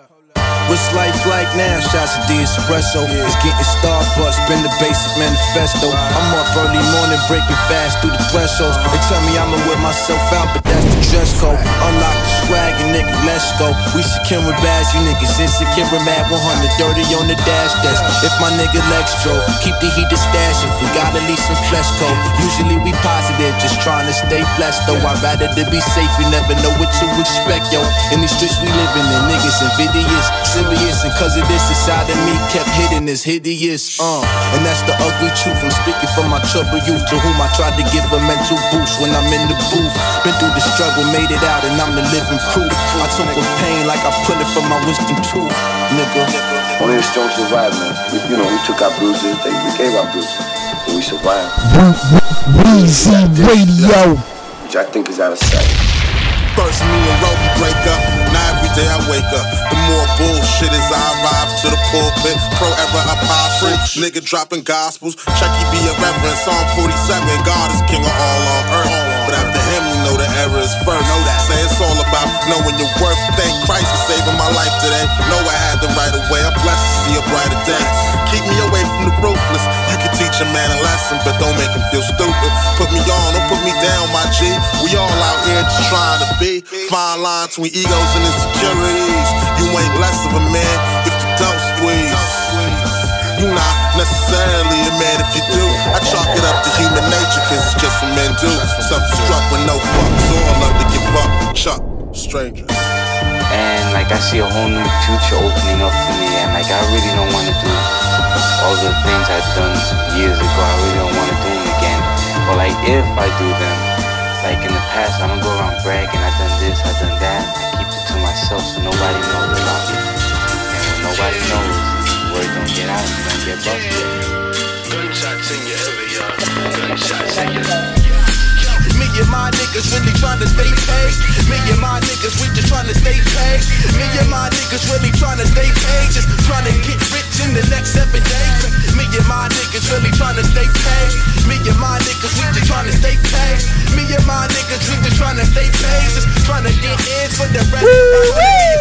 What's life like now? Shots of the espresso. It's getting Starbucks, been the basic manifesto. I'm up early morning, breaking fast through the thresholds. They tell me I'ma wear myself out, but that's the dress code. Unlock the swag and nigga, let's go. We securing bags, you niggas insecure, mad 100 dirty on the dash desk. If my nigga legs drove, keep the heat to stash. If we gotta leave some flesh code. Usually we positive, just trying to stay blessed though. I'd rather to be safe, you never know what to expect, yo. In these streets we living in, niggas invidious serious, and cause of this, inside of me kept hitting this hideous. Uh, and that's the ugly truth. I'm speaking from my troubled youth, to whom I tried to give a mental boost when I'm in the booth. Been through the struggle, made it out, and I'm the living proof. I took the pain like I put it from my wisdom tooth, nigga. Only the strong survive, man. We, you know, we took our bruises, they, we gave our bruises, but we survived. Weezy Radio. Which I think is out of sight. First me and Roby break up, wake up. The more bullshit as I arrive to the pulpit. Pro era apostle, nigga dropping gospels. Checky be a reverend, Psalm 47. God is king of all on earth. But after him, you know error is first. Know that. Say it's all about knowing your worth. Thank Christ for saving my life today. Know I had the right of way. I'm blessed to see a brighter day. Keep me away from the ruthless. You can teach a man a lesson, but don't make him feel stupid. Put me on, don't put me down, my G. We all out here just trying to be. Fine line between egos and insecurities. You ain't less of a man if you don't squeeze. You not necessarily a man if you do. I chalk it up to human nature, cause it's just what men do. Self-destruct with no fucks or love to give up. Chuck, strangers. and like I see a whole new future opening up for me, and like I really don't want to do all the things I've done years ago. I really don't want to do them again. But like if I do them, like in the past, I don't go around bragging. I done this, I done that. I keep it to myself so nobody knows about it. And when nobody knows, word don't get out, you don't get busted. Gunshots in your area. Gunshots in your Me and my niggas really tryna stay paid. Me and my niggas, we just tryna stay paid. Me and my niggas really tryna stay paid. Just tryna get rich in the next seven days. Me and my niggas really tryna stay paid. Me and my niggas, we just tryna stay paid. Me and my niggas, we just tryna stay paid. Just tryna get in for the rest.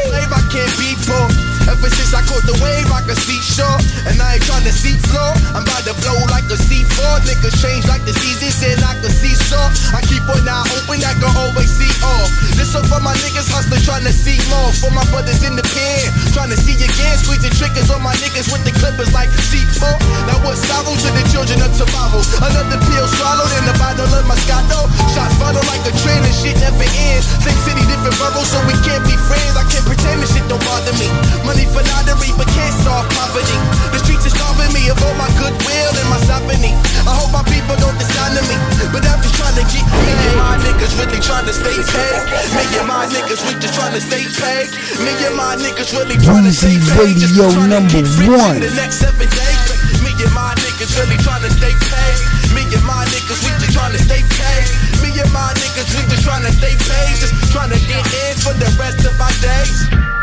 Slave, I can't be poor. Ever since I caught the wave, I can see shore. And I ain't tryna see floor. I'm about to blow like a C4. Niggas change like the easy, saying I can see soft. I keep one eye open, I can always see off. This one for my niggas hustling, trying to see more. For my brothers in the pen, trying to see again. Squeezing triggers on my niggas with the clippers like C4. Now what's sorrow to the children of tomorrow? Another pill swallowed in the bottle of Moscato. Shots follow like a train and shit never ends. Same city, different boroughs, so we can't be friends. I can't pretend this shit don't bother me. Money for lottery, but can't solve poverty. The streets are starving me of all my goodwill and my sovereignty. I hope my people don't dishonor me, but I'm just trying to get me and my niggas really trying to stay paid. Me and my niggas we just trying to stay paid. Me and my niggas really trying to stay paid. Just Radio number one. the next seven days. Me and my niggas really trying to stay paid. Me and my niggas we just trying to stay paid. Me and my niggas we just trying to stay paid. Just trying to get in for the rest of our days.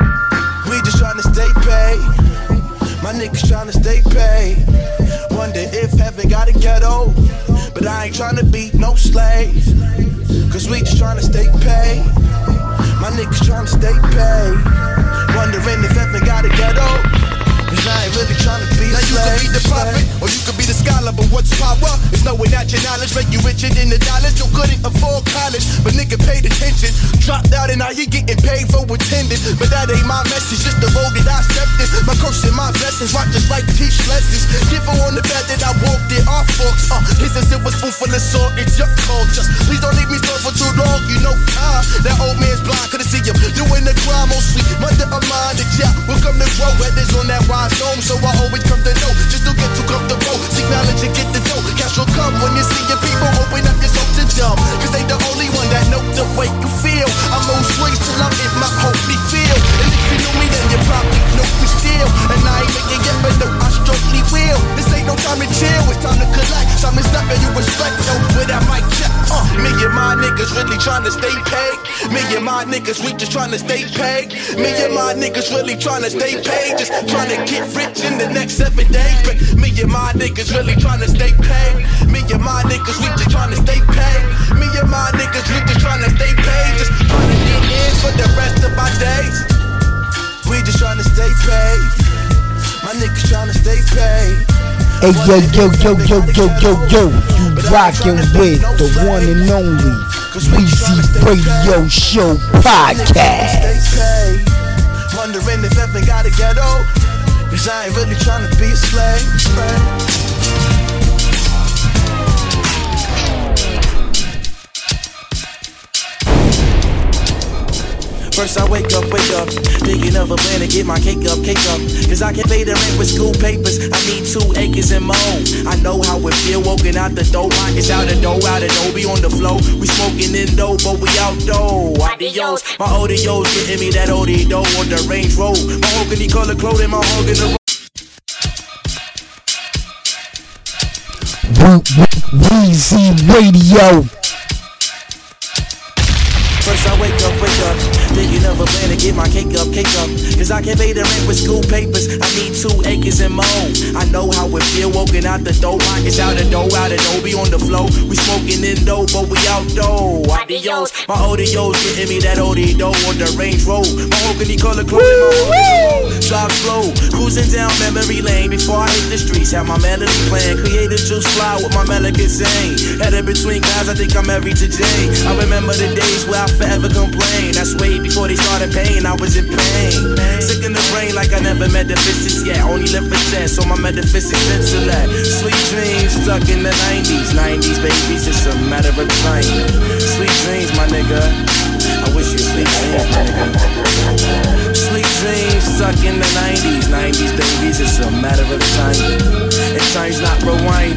Trying stay paid. My niggas trying to stay paid. Wonder if heaven got a ghetto. But I ain't trying to be no slave. Cause we just trying to stay paid. My niggas trying to stay paid. Wondering if heaven got a ghetto. Cause I ain't really trying to be a Now you could be the prophet, or you could be the scholar, but what's power? It's knowing that your knowledge make you richer than the dollars. You couldn't afford college, but nigga paid attention. Dropped out and now he getting paid for attending. But that ain't my message, just the road that I stepped in. My curse and my blessings, watch just like teach lessons. Give her on the bed that I walked it off folks. Uh, here's a silver spoon full of salt, it's your culture. Please don't leave me store for too long, you know time. That old man's blind, couldn't see him doing the crime, sweet. Mother of mine, yeah, will come to grow. Weathers on that wide dome, so I always come to know. Just don't get too comfortable. Seek knowledge and get the dough. Cash will come when you see your people open up your soul to dumb. Cause they the only one that know the way you feel. I'm on swings till I'm in my holy feel. And if you know me, then you probably know me still. And I ain't making yet, but no, I strongly will. This ain't no time to chill, it's time to collect. Time to step and you respect, yo, with that mic check. Uh, me and my niggas really trying to stay paid. Me and my niggas, we just trying to stay paid. Me and my niggas really trying to stay paid. Just trying to get rich in the next seven days. But me and my niggas really trying to stay paid. Me and my niggas, we just trying to stay paid. Me and my niggas, we just trying to stay paid. Just trying to get in for the rest of our days. We just trying to stay paid. My niggas trying to stay paid. Hey yo yo yo yo yo yo yo, you rockin' with the one and only Weezy Radio Show podcast. Wondering if heaven got a ghetto. Cause I ain't really trying to be a slave. First I wake up, wake up, thinking of a plan to get my cake up, cake up. Cause I can't pay the rent with school papers. I need two acres and more. I know how it feel walking out the door. Pockets out the door, out the door, be on the floor. We smoking in dough, but we out though. Adios, my ODO's getting me that OD dough on the Range Road. My Hogany color clothing, my hog in the Weezy Radio. First I wake up, thinking of a plan to get my cake up, cake up. Cause I can't pay the rent with school papers. I need two acres and more. I know how it feel walking out the door. Pockets out the door, out the door, be on the flow. We smoking in dough, but we out though. Adios, my ODO's getting me that OD dough on the Range Road. My Hogany color clothing, my Drive slow, cruising down memory lane before I hit the streets. Have my melody playing, create a juice fly with my melody sing. Headed between clouds, I think I'm married to Jay. I remember the days where I forever complain. That's way before they started paying, I was in pain. Sick in the brain like I never met the physics yet. Only live for chance, so my metaphysics intellect. Sweet dreams stuck in the 90s. 90s, babies, it's a matter of time. Sweet dreams, my nigga. I wish you sweet dreams, my nigga. Sweet dreams stuck in the 90s. 90s, babies, it's a matter of time. And time's not rewinding.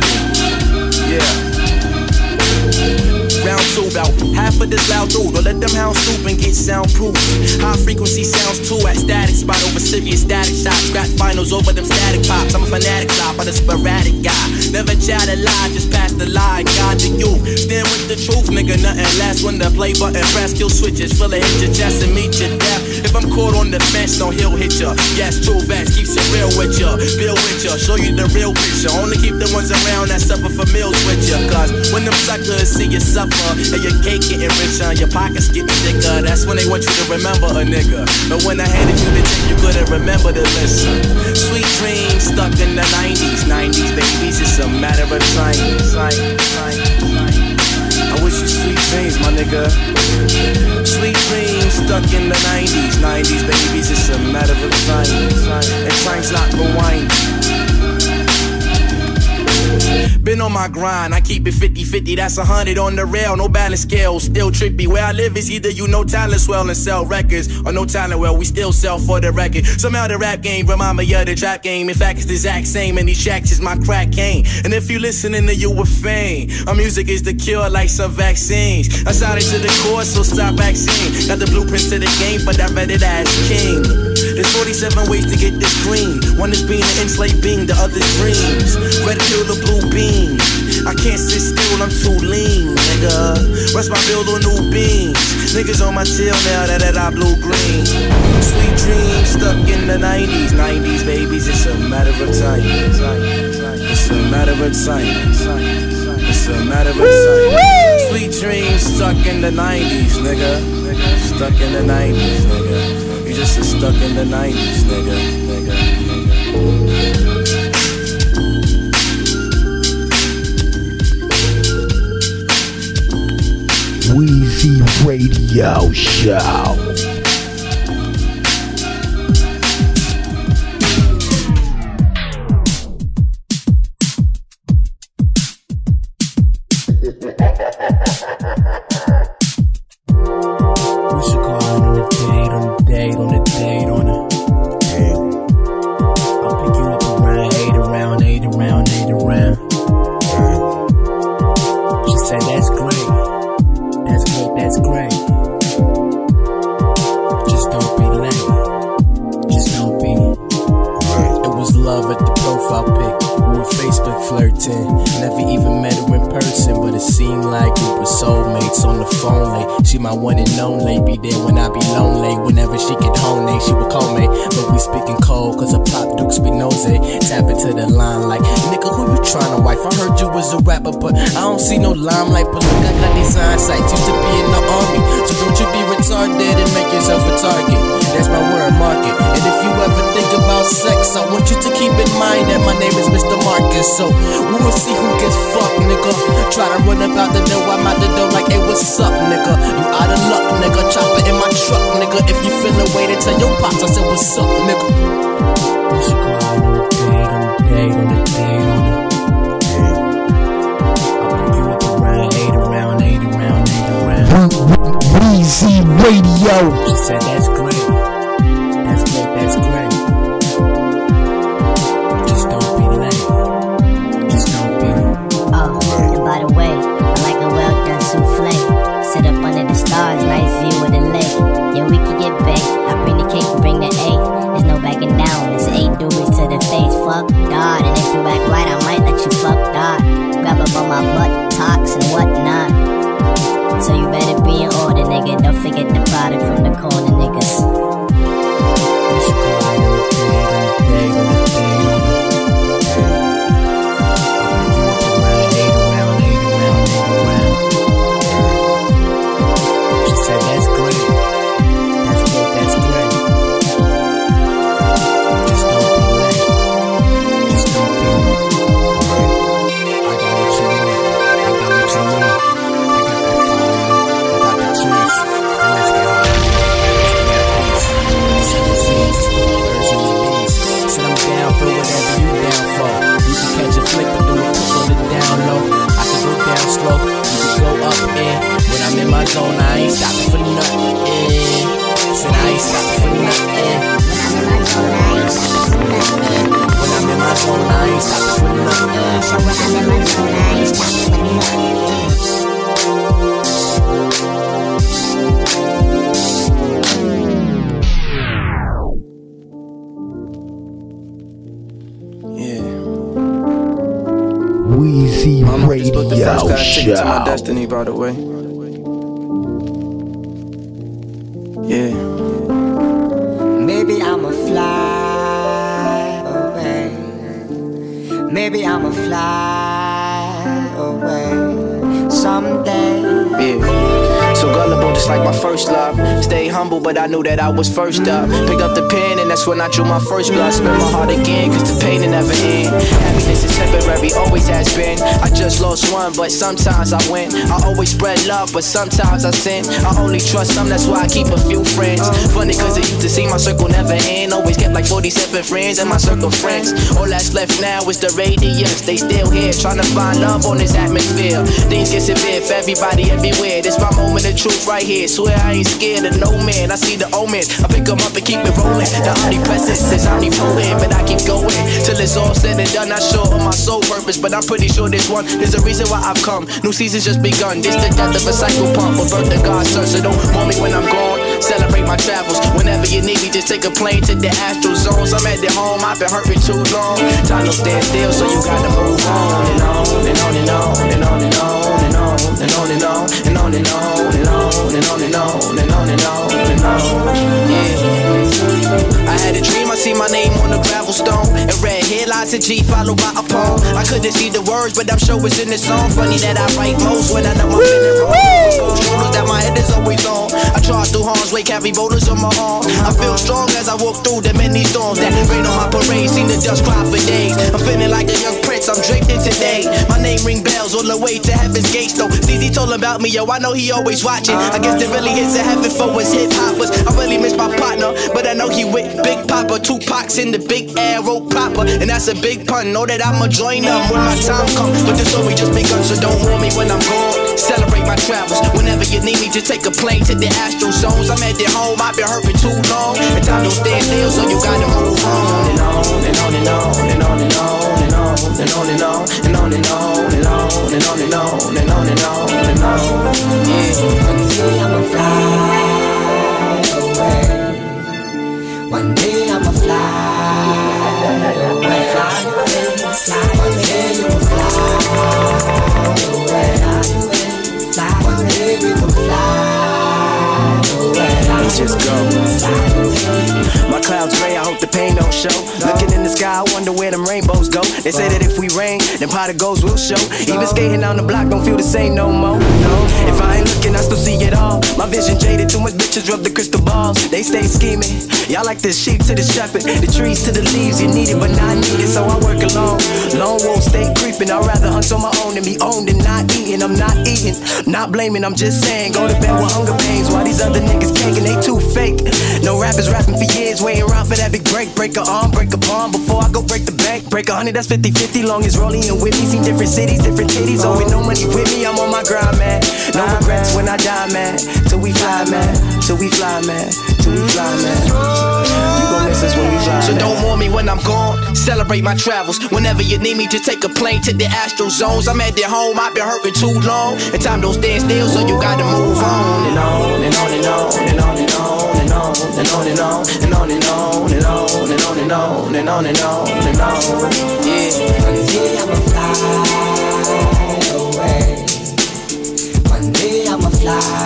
Yeah. Round two, about half of this loud dude. Don't let them hounds stoop and get soundproof. High frequency sounds too at static spot over serious static shots. Scrap finals over them static pops. I'm a fanatic stop, but a sporadic guy. Never chat a lie, just pass the lie. God to you. Stand with the truth, nigga, nothing less. When the play button press, kill switches. Feel it hit your chest and meet your death. If I'm caught on the fence, no, he'll hit ya. Yes, true vets keeps it real with ya. Bill with ya, show you the real picture. Only keep the ones around that suffer for meals with ya. Cause when them suckers see you suffer, rapper. And your cake getting richer, your pockets getting thicker. That's when they want you to remember a nigga. But when I handed you the tip, you couldn't remember to listen. Sweet dreams stuck in the 90s. 90s babies, it's a matter of time. I wish you sweet dreams, my nigga. Sweet dreams stuck in the 90s. 90s babies, it's a matter of time. And time's not rewinding. Been on my grind, I keep it 50 50, that's a hundred on the rail, no balance scale, still trippy. Where I live is either you know talent swell and sell records, or no talent well, we still sell for the record. Somehow the rap game remind me of the trap game. In fact, it's the exact same, and these tracks is my crack cane. And if you listening to you with fame, our music is the cure like some vaccines. I started to the course, so stop vaccine. Got the blueprints to the game, but I read it as king. There's 47 ways to get this green. One is being an enslaved being, the other dreams. Red new beams. Niggas on my tail now that, that I green. Sweet dreams stuck in the 90s. 90s, babies, it's a matter of time. It's a matter of time. It's a matter of time. Sweet dreams stuck in the 90s, nigga. Stuck in the 90s, nigga. You just stuck in the 90s, nigga. nigga. Weezy Radio Show. About sex, I want you to keep in mind that my name is Mr. Marcus. So we will see who gets fucked, nigga. Try to run about the door, I'm out the door like, hey, what's up, nigga? You out of luck, nigga. Chopper in my truck, nigga. If you feel a way to tell your pops, I said, what's up, nigga? We should go out on a date, on a date, on a date, on a I'll pick you up around eight around, eight around, eight around. Weezy Radio. She said, that's great. Face. Fuck God. And if you act right, I might let you fuck God. Grab up on my butt, talks and whatnot. So you better be in order, nigga. Don't forget the product from the corner, niggas. Weezy Mama just booked the first Radio class ticket to my Show. destiny, by the way. But I knew that I was first up. Picked up the pen, and that's when I drew my first blood. Spent my heart again, cause the pain will never end. Happiness is temporary, always has been. I just lost one, but sometimes I win. I always spread love, but sometimes I sin. I only trust some, that's why I keep a few friends. Funny, cause it used to seem my circle never end. Always kept like 47 friends in my circle friends. All that's left now is the radius. They still here, trying to find love on this atmosphere. Things get severe for everybody everywhere. This my moment of truth right here. Swear I ain't scared of no man. I see the omen. I pick them up and keep it rolling. The omnipresence is omnipotent, but I keep going till it's all said and done. Not sure of my soul purpose, but I'm pretty sure this one is the reason why I've come. New season's just begun. This the death of a cycle pump, but birth of God's son. So don't want me when I'm gone. Celebrate my travels. Whenever you need me, just take a plane to the astral zones. I'm at the home. I've been hurting too long. Time don't stand still, so you gotta move on and on and on and on and on and on and on and on and on and on and on and on and on and on and on and on and on. Yeah. I had a dream. I see my name on the gravel stone and read headlines of G followed by a poem. I couldn't see the words, but I'm sure it's in the song. Funny that I write most when I know I'm feeling wrong. Shoulders that my head is always on. I charge through harm's way, carry boulders on my arm. I feel strong as I walk through the many storms that rain on my parade. Seen the dust cry for days. I'm feeling like a young. I'm draped in today. My name ring bells all the way to heaven's gates. Though CZ told about me, yo, I know he always watching. I guess there really hits a heaven for us hip hoppers. I really miss my partner, but I know he with Big Papa. Two pox in the big arrow proper, and that's a big pun. Know that I'ma join them when my time comes. But the story just begun, so don't warn me when I'm gone. Celebrate my travels. Whenever you need me, just take a plane to the astral zones. I'm at the home, I've been hurting too long. And time don't stand still, so you gotta move on and on and on and on and on and on and on and on and on and on and on and on and on and on and on and on. Yeah. One day I'ma fly away. One day I'ma fly away. Fly away, One day you'll fly away. One day we will fly away. Just go. My clouds gray, I hope the pain don't show. Looking in the sky, I wonder where them rainbows go. They say that if we rain, then pot of goals will show. Even skating on the block don't feel the same no more. No, if I ain't looking, I still see it all. My vision jaded, too much bitches rub the crystal balls. They stay scheming. Y'all like the sheep to the shepherd, the trees to the leaves. You need it, but not needed, so I work alone. Lone wolf stay creeping. I'd rather hunt on my own than be owned and not eating. I'm not eating, not blaming. I'm just saying, go to bed with hunger pains while these other niggas caking. They too fake. No rappers rapping for years, waiting around for that big break. Break a arm, break a palm before I go break the bank. Break a hundred, that's 50 50. Long as rolling and with me. Seen different cities, different titties. Oh, with no money with me, I'm on my grind, man. No regrets when I die, man. Till we fly, man. Till we fly, man. Till we fly, man. You gon' miss us when we fly. So don't warn me when I'm gone. Celebrate my travels. Whenever you need me, just take a plane to the Astro zones. I'm at their home, I've been hurting too long. And time don't stand still, so you gotta move on and on and on and on on and on and on. Yeah. One day I'ma fly away. One day I'ma fly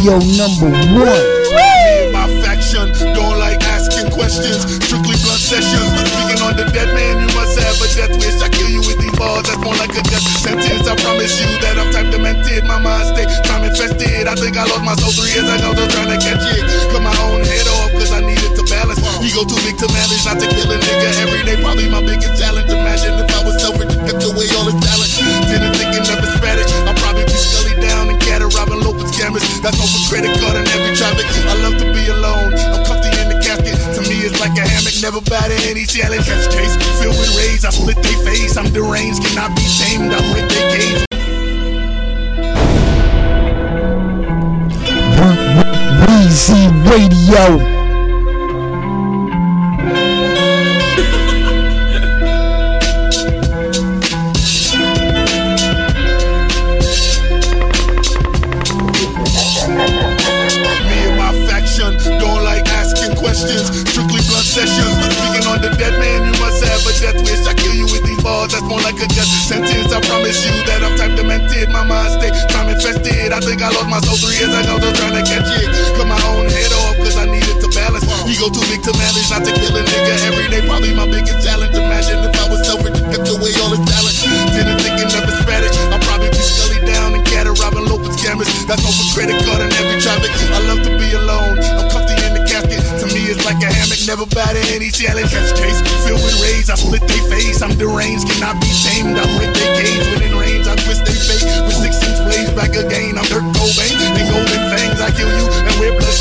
Radio number one. Me my faction don't like asking questions. Strictly blunt sessions. Speaking on the dead man, you must have a death wish. I kill you with these balls. That's more like a death sentence. I promise you that I'm type demented. My mind stay time infested. I think I lost my soul three years ago. Just trying to catch it. Cut my own head off because I needed to balance. Ego too big to manage. Not to kill a nigga every day. Probably my biggest challenge. Imagine if I was selfish kept away all his talent. Didn't think spread it. I'd probably be cat robbing local scammers. That's over credit card and every traffic. I love to be alone. I'm comfy in the casket. To me, it's like a hammock. Never bow to any challenge. Catch case filled with rays. I split their face. I'm deranged. Cannot be tamed. I break their cage. Weezy Radio. Too big to manage, not to kill a nigga every day. Probably my biggest challenge. Imagine if I was selfish and kept away all his talent. Didn't think enough is Spanish. I'll probably be Scully down and cat robbing Lopez cameras. That's over credit card and every traffic. I love to be alone. I'm comfy in the casket. To me, it's like a hammock. Never batted any challenge. Catch case filled with rage. I split their face. I'm deranged, cannot be tamed. I break their cage within range. I twist their fate with six inch blades back again. I'm Dirk Cobain. They golden fangs. I kill you and wear blood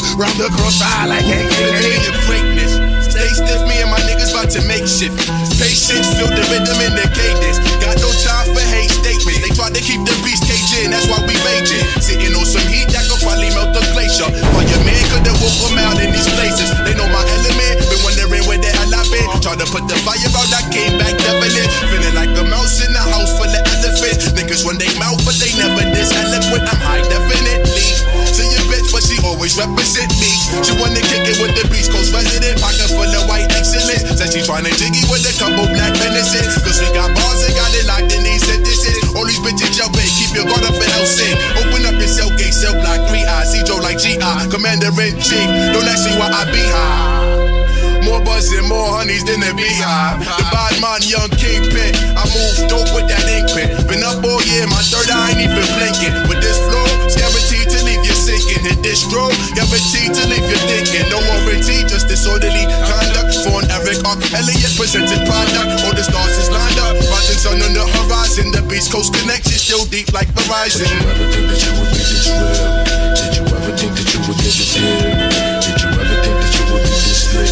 be around the crossfire like hey, hey, hey. Greatness. Stay stiff, me and my niggas about to make shift. Patience, feel the rhythm in the cadence. Got no time for hate statements. They try to keep the beast caged in, that's why she tryna jiggy with a couple black menaces. Cause we got bars and got it locked in these sentences. All these bitches jump in, keep your guard up and Helsing. Open up your cell gate, cell block, three eyes. See Joe like G.I. Commander in chief. Don't ask me why I be high. More buzz and more honeys than the beehive. The bad young kingpin. I move dope with that ink pen. Been up all year, my third eye ain't even blinking. With this flow, it's guaranteed to leave you sinking. Hit this stroke, guaranteed to leave you thinking. No warranty, just disorderly conduct. For Eric R. Elliott presented product. All the stars is lined up. Rising sun on the horizon. The Beast Coast connection still deep like Verizon. Did you ever think that you would be this real? Did you ever think that you would get this here? Did you ever think that you would be this slick?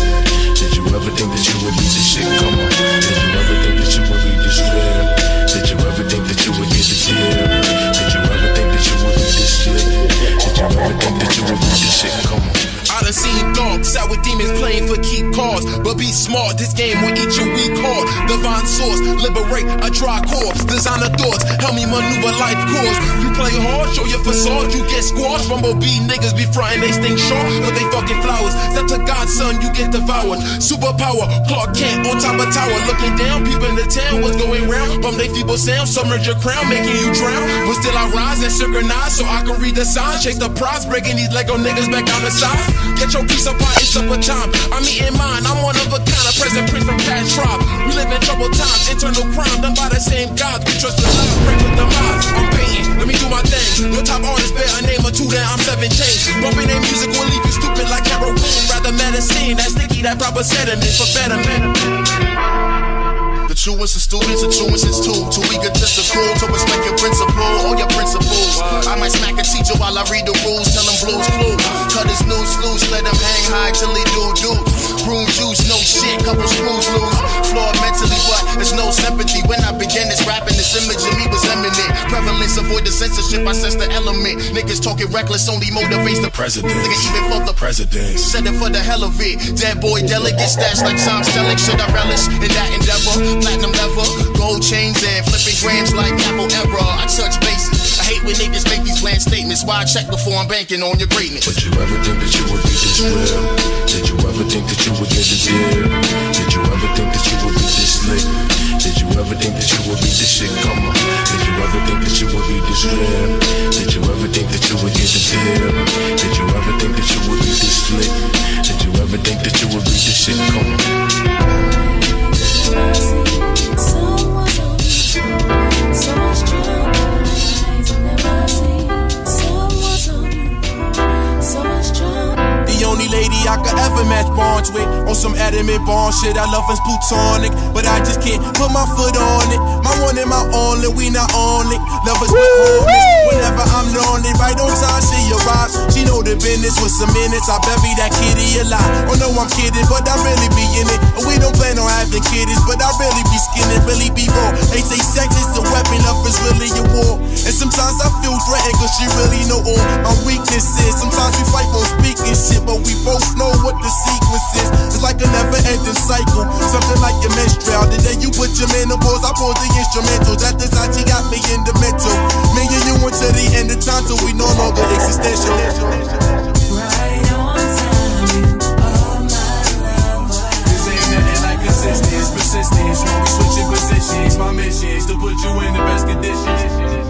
Did you ever think that you would be this shit? Come on. Did you ever think that you would be this real? Did you ever think that you would get this here? Did you ever think that you would be this slick? Did you ever think that you would be this shit? Come on. I done seen dogs out with demons playing for keep cars. But be smart, this game will eat your weak heart. Divine source, liberate a dry corpse. Designer thoughts, help me maneuver life course. You play hard, show your facade, you get squashed. Bumblebee niggas be frontin', they stink short, but they fucking flowers. Step to God's son, you get devoured. Superpower, Clark Kent on top of tower. Looking down, people in the town, what's going round? Bum they feeble sound, submerge your crown, making you drown. But still I rise and synchronize so I can read the signs. Chase the prize, breaking these Lego niggas back down the size. Get your piece of pie, it's supper time. I'm eating mine, I'm one of a kind of present prince from Cash Tribe. We live in troubled times, internal crime done by the same gods. We trust the love, pray for the minds. I'm paying, let me do my thing. Your top artist bear a name or two, then I'm seven chains. Bumping their music will leave you stupid like heroin. Rather medicine, that sticky, that proper sediment for betterment. The truest of students, the truest is too. Too eager to prove to respect your principle or your principles. I might smack a teacher while I read the rules, tell him blues clues. Cut his noose loose, let him hang high till he do censorship, I sense the element. Niggas talking reckless only motivates the President. Nigga even fuck the President. Said it for the hell of it. Dead boy delegate stashed like Tom Selleck. Should I relish in that endeavor? Platinum level, gold chains and flipping grams like Apple Era. I touch bases. I hate when niggas make these bland statements. Why I check before I'm banking on your greatness? Did you ever think that you would be this real? Did you ever think that you would get this here? Did you ever think that you would be this slick? Did you ever think that you would be this shit? Come on. Did you ever think that you would be this real? Did you ever think that you would get this here? Did you ever think that you would be this slick? Did you ever think that you would be this shit? Come on. I could ever match bonds with. On some adamant bond shit I love is plutonic But I just can't put my foot on it. My one and my only, we not only. Lovers with homies Whenever I'm lonely, right on time she arrives. She know the business with some minutes. I bury that kitty alive Oh no I'm kidding, but I really be in it. And we don't plan on having kiddies But I really be skinning, really be raw. They say sex is the weapon, love is really a war. And sometimes I feel threatened Cause she really know all my weaknesses. Sometimes we fight for speaking shit But we both know what the sequence is. It's like a never-ending cycle. Something like your menstrual. The day you put your menopause I pull the instrumentals At the she got me in the mental. Me and you until the end of time Till we no longer existential. This ain't nothing like consistence, persistence. When we switching positions, my mission is to put you in the best condition.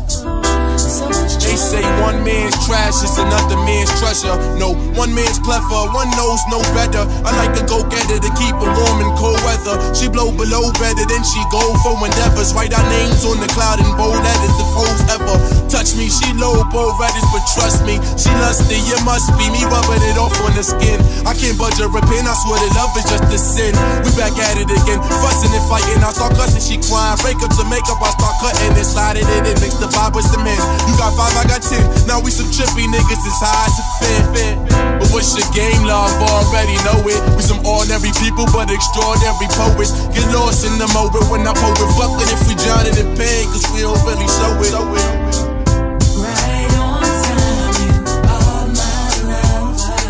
They say one man's trash is another man's treasure. No, one man's clever, one knows no better. I like a go get getter to keep her warm in cold weather. She blow below better than she go for endeavors. Write our names on the cloud in bold letters if hoes ever touch me. She low bold reddish, but trust me, she lusty. It must be me rubbing it off on the skin. I can't budge her repent. I swear that love is just a sin. We back at it again, fussing and fighting. I start cussing, she crying. Break up to make up, I start cutting and sliding it in. Mix the vibe with cement. You got five, I got ten. Now we some trippy niggas it's as a fin. But what's your game, love? Already know it. We some ordinary people, but extraordinary poets. Get lost in the moment when I poet. Fucking if we drown in pain, cause we don't really show it.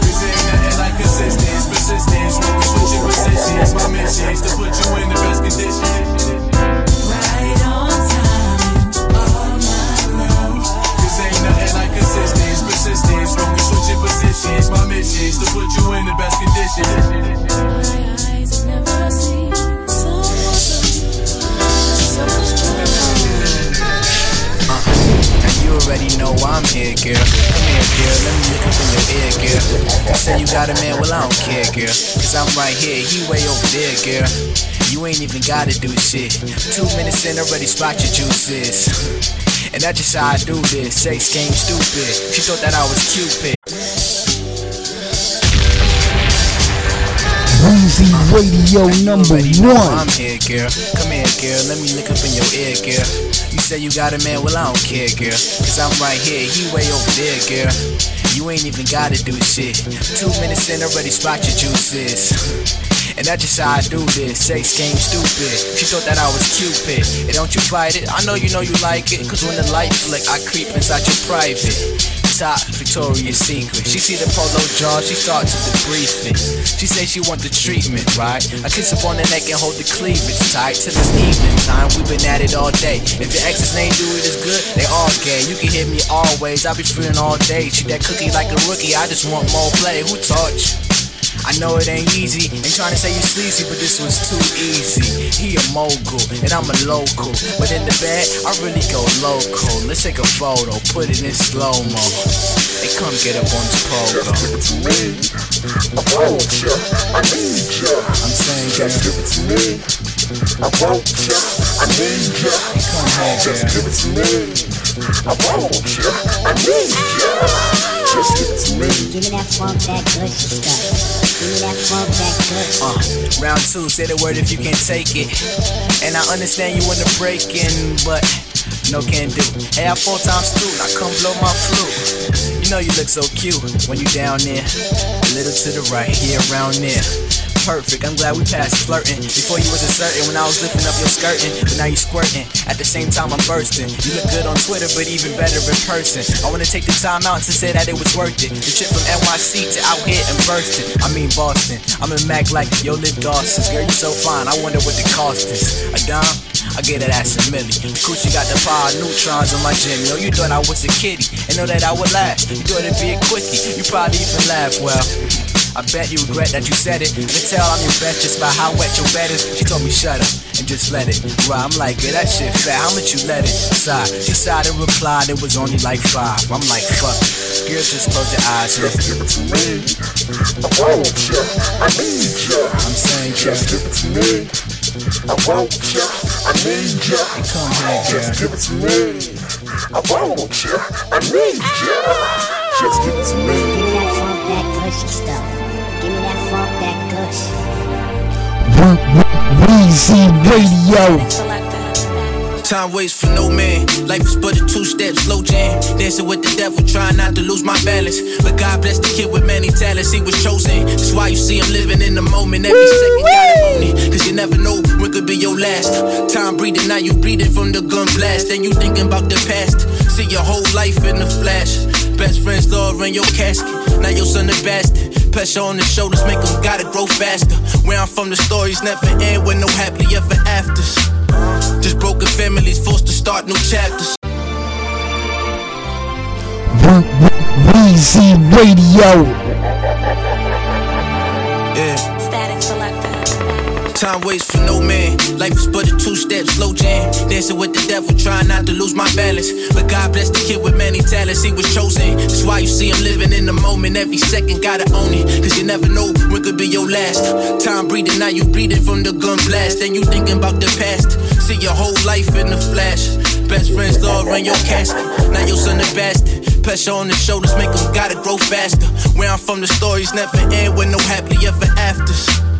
This ain't nothing like consistence, persistence. When we switching positions, my mission is to put you in the best condition. Switching my mission is to put you in the best condition. Uh, and you already know I'm here, girl. Come here, girl. Let me look up in your ear, girl. You say you got a man, well, I don't care, girl. Cause I'm right here, he way over there, girl. You ain't even gotta do shit. Two minutes in, already spot your juices. And that's just how I do this. Sex game stupid. She thought that I was Cupid. Weezy Radio number one. I'm here, girl. Come here, girl. Let me look up in your ear, girl. You say you got a man, well, I don't care, girl. Cause I'm right here, he way over there, girl. You ain't even gotta do shit. Two minutes in, already spot your juices. And that's just how I do this. Sex game stupid. She thought that I was Cupid. And don't you fight it? I know you know you like it. Cause when the light flick, I creep inside your private. Top Victoria's Secret. She see the polo jaw, she start to debrief it. She say she want the treatment, right? I kiss up on the neck and hold the cleavage tight till it's evening time. We been at it all day. If your exes ain't do it as good, they all gay. You can hit me always, I be feeling all day. Treat that cookie like a rookie, I just want more play. Who taught you? I know it ain't easy, ain't trying to say you sleazy, but this was too easy. He a mogul, and I'm a local. But in the bed, I really go local. Let's take a photo, put it in slow mo. They come get up on this pole. Just give it to me. I want ya, I need ya. I'm saying, girl. Just give it to me. I want ya, I need ya. Hey, come here, girl. Just give it to me. I want ya, I need ya. Just give it to me. Give me that funk, that gushy stuff. Uh, round two, say the word if you can't take it. And I understand you wanna break in, but no can do. Hey, I four times two, now come blow my flute. You know you look so cute when you down there. A little to the right, here around there. Perfect, I'm glad we passed flirting. Before you was uncertain when I was lifting up your skirting, but now you squirting. At the same time, I'm bursting. You look good on Twitter, but even better in person. I wanna take the time out to say that it was worth it. The trip from NYC to out here and bursting. I mean Boston. I'm in Mac like yo lip glosses. Girl, you so fine. I wonder what the cost is. A dime? I get that ass a milli. Coochie got the power neutrons on my gym. Yo, you thought I was a kitty and know that I would last. You thought it'd be a quickie. You probably even laugh. Well. I bet you regret that you said it. You can tell I'm your bet just by how wet your bed is. She told me shut up and just let it ride. I'm like, yeah, that shit fat. How much you let it sigh? She sighed and replied it was only like five. I'm like, fuck. Girl, just close your eyes. Just give it to me. I want ya. I need ya. I'm saying, just give it to me. I want ya. I need ya. Hey, come here, girl. Just give it to me. I want ya. I need ya. Just give it to me. Give me that funk, that gushy stuff. Give me that funk, that gush. Weezy Radio. Time waits for no man. Life is but a two-step slow jam. Dancing with the devil, trying not to lose my balance. But God bless the kid with many talents. He was chosen. That's why you see him living in the moment. Every second gotta own it. Cause you never know when could be your last. Time breathing, now you breathing from the gun blast. Then you thinking about the past. See your whole life in the flash. Best friends law in your casket. Now your son a bastard. Pressure on the shoulders make them gotta grow faster. Where I'm from, the stories never end with no happily ever afters. Just broken families forced to start new chapters. Weezy Radio. Yeah. Time waits for no man. Life is but a two step slow jam. Dancing with the devil, trying not to lose my balance. But God bless the kid with many talents, he was chosen. That's why you see him living in the moment. Every second, gotta own it. Cause you never know when could be your last. Time breathing, now you breathing from the gun blast. Then you thinking about the past. See your whole life in the flash. Best friends all in your casket. Now your son a bastard. Pressure on the shoulders make them gotta grow faster. Where I'm from, the stories never end with no happily ever afters.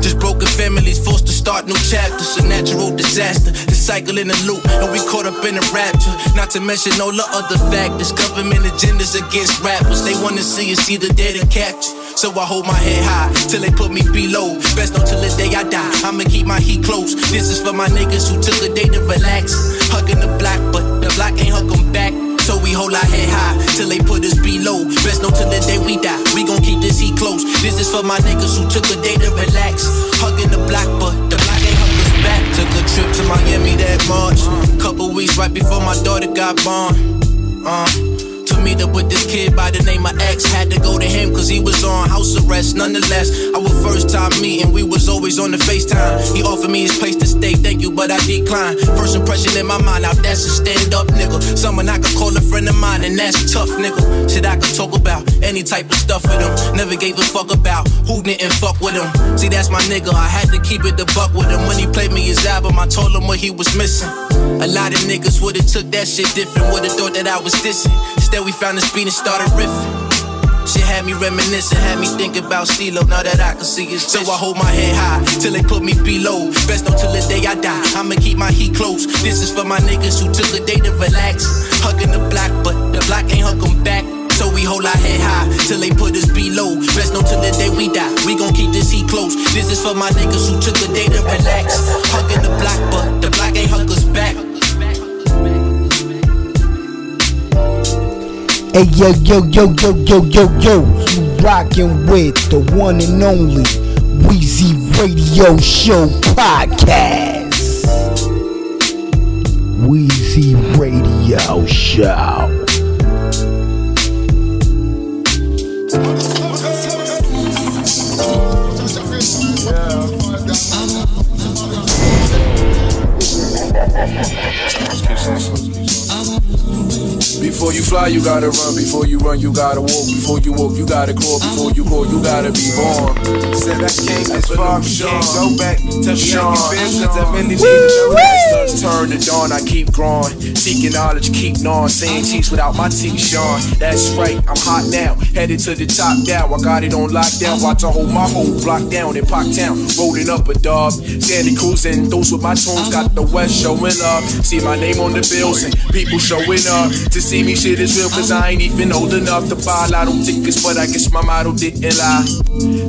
Just broken families forced to start new chapters. A natural disaster, the cycle in a loop, and we caught up in a rapture. Not to mention all the other factors. Government agendas against rappers. They wanna see us either dead or captured. So I hold my head high till they put me below. Best until the day I die. I'ma keep my heat close. This is for my niggas who took a day to relax. Hugging the block, but the block ain't hugging back. So we hold our head high till they put us below. Best know till the day we die. We gon' keep this heat close. This is for my niggas who took a day to relax. Hugging the block, but the block ain't hug us back. Took a trip to Miami that March. Couple weeks right before my daughter got born. Uh, meet up with this kid by the name of X. Had to go to him cause he was on house arrest. Nonetheless, our first time meeting, we was always on the FaceTime. He offered me his place to stay, thank you, but I declined. First impression in my mind, now that's a stand up nigga. Someone I could call a friend of mine, and that's a tough nigga. Shit, I could talk about any type of stuff with him. Never gave a fuck about who didn't fuck with him. See, that's my nigga, I had to keep it the buck with him. When he played me his album, I told him what he was missing. A lot of niggas would've took that shit different, would've thought that I was dissing. Instead, we found the speed and started riffing. Shit had me reminiscing, had me thinking about CeeLo. Now that I can see it, so I hold my head high till they put me below. Best until the day I die. I'ma keep my heat close. This is for my niggas who took a day to relax. Hugging the block, but the block ain't hug back. So we hold our head high till they put us below. Know till the day we die. We gon' keep this heat close. This is for my niggas who took a day to relax. Hugging the block, but the block ain't hug us back. Hey yo yo yo yo yo yo yo, you rockin' with the one and only Wheezy Radio Show podcast. Wheezy Radio Show. Yeah. Before you fly, you gotta run. Before you run, you gotta walk. Before you walk, you gotta crawl. Before you crawl, you gotta be born. Said I came this far, but can't go back. Tell me Sean, how you feel, cause I really need to know that. Turn to dawn, I keep growing. Seeking knowledge, keep gnawing. Saying cheese without my teeth, Sean. That's right, I'm hot now. Headed to the top now. I got it on lockdown. Watch I hold my whole block down in Parktown. Rolling up a dub. Sandy cruising. Those with my tunes got the West showing up. See my name on the bills and people showing up. To see me, shit is real, cause I ain't even old enough to buy lotto tickets. But I guess my motto didn't lie.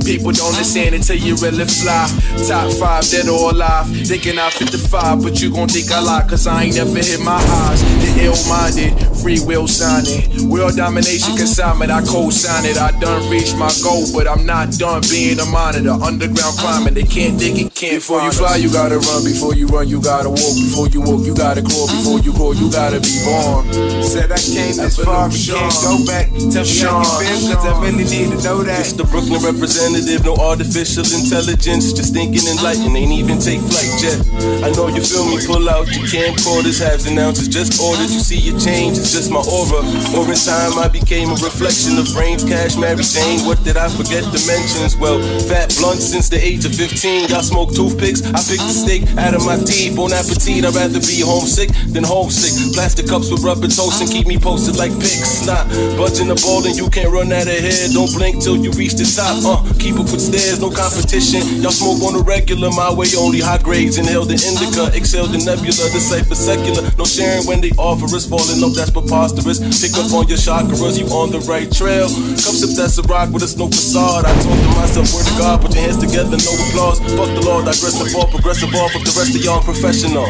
People don't understand until you really fly. Top five, dead or alive. Thinking I fit the five, but you gon' think I lie, cause I ain't never hit my highs. The ill minded, free will signing. World domination uh-huh. consignment, I co sign it. I done reached my goal, but I'm not done being a monitor. Underground uh-huh. climbing, they can't dig it, can't Before you fly, you gotta run. Before you run, you gotta walk. Before you walk, you gotta crawl. Uh-huh. Before you crawl, you gotta be born. Said I came this far, but can't go back. Tell me how you feel, cause I really need to know that. It's the Brooklyn representative, no artificial intelligence. Just thinking enlightened, ain't even take flight jet. I know you feel me, pull out your camcorders, halves and ounces, just orders. You see your change, it's just my aura. Or in time, I became a reflection of brains, cash, Mary Jane. What did I forget to mention? Well, fat blunt since the age of 15. Y'all smoke toothpicks, I pick the steak out of my teeth. Bon appetit, I'd rather be homesick than homesick. Plastic cups with rubber toast and keep me posted like pics. Not budging the ball and you can't run out of here. Don't blink till you reach the top. Uh, keep up with stairs, no competition. Y'all smoke on the regular, my way only high grades. Inhale the indica, exhale the nebula. The cipher secular, no sharing when they offer us. Falling up, that's preposterous. Pick up on your chakras, you on the right trail. Come sip that's a rock with us, no facade. I talk to myself, word to God, put your hands together, no applause. Fuck the law, digressive all, progressive off of the rest of y'all professional.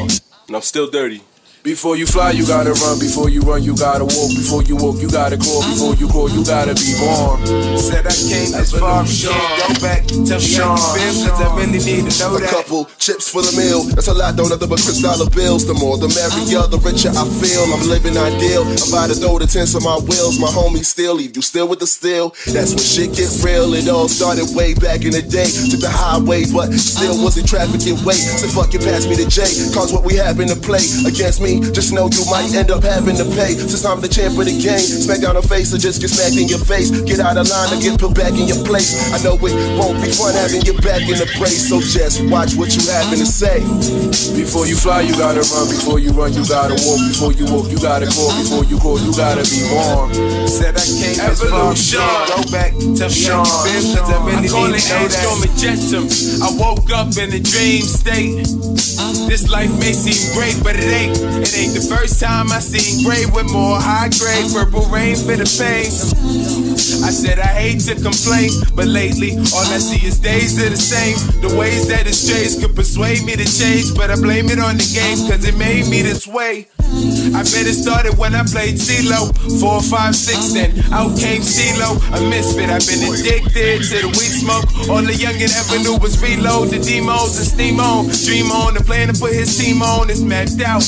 And I'm still dirty. Before you fly, you gotta run. Before you run, you gotta walk. Before you walk, you gotta crawl. Before you crawl, you gotta be born. Said I came this far, as Sean. Go back, tell me how you feel, cause I really need to know A that. couple chips for the meal. That's a lot, don't nothing but Chris dollar bills. The more, the merrier, uh-huh. the richer I feel. I'm living ideal. I'm about to throw the tents on my wheels. My homies still leave you still with the steel. That's when shit get real. It all started way back in the day. Took the highway, but still uh-huh. wasn't traffic in way. So fuck it, pass me the J. Cause what we having to play against me, just know you might end up having to pay. Since I'm the champ of the game, smack down the face or just get smacked in your face. Get out of line or get put back in your place. I know it won't be fun having you back in the brace. So just watch what you having to say. Before you fly, you gotta run. Before you run, you gotta walk. Before you walk, you gotta call. Before you call, you gotta be born. Said I came this far, Sean. Go back, tell me how you feel, cause I really call need it to know that. Majestum. I woke up in a dream state. This life may seem great, but it ain't. It ain't the first time I seen gray with more high grade purple rain for the pain. I said I hate to complain, but lately all I see is days are the same. The ways that it strays could persuade me to change, but I blame it on the game cause it made me this way. I bet it started when I played CeeLo. Four, five, six, then out came CeeLo. A misfit, I've been addicted to the weed smoke. All the youngin' ever knew was reload the demos and steam on. Dream on, the plan to put his team on is mapped out.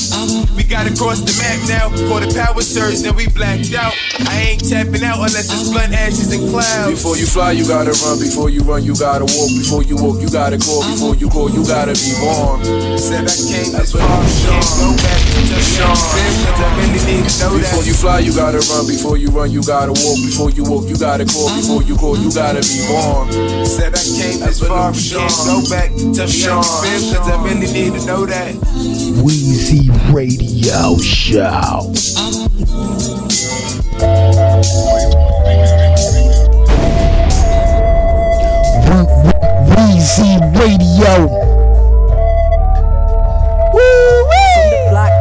We gotta cross the map now. For the power surge, then we blacked out. I ain't tapping out unless it's blunt ashes and clouds. Before you fly, you gotta run. Before you run, you gotta walk. Before you walk, you gotta crawl. Before you crawl, you gotta be born. Said I came this far, can't go back to. Cause I really need to know Before you fly, you gotta run. Before you run, you gotta walk. Before you walk, you gotta crawl. Before you crawl, you gotta be born. Said I came this far, can't go back to Sean. Cause I really need to know that. Wheezy Radio Show. Wheezy Radio. From the block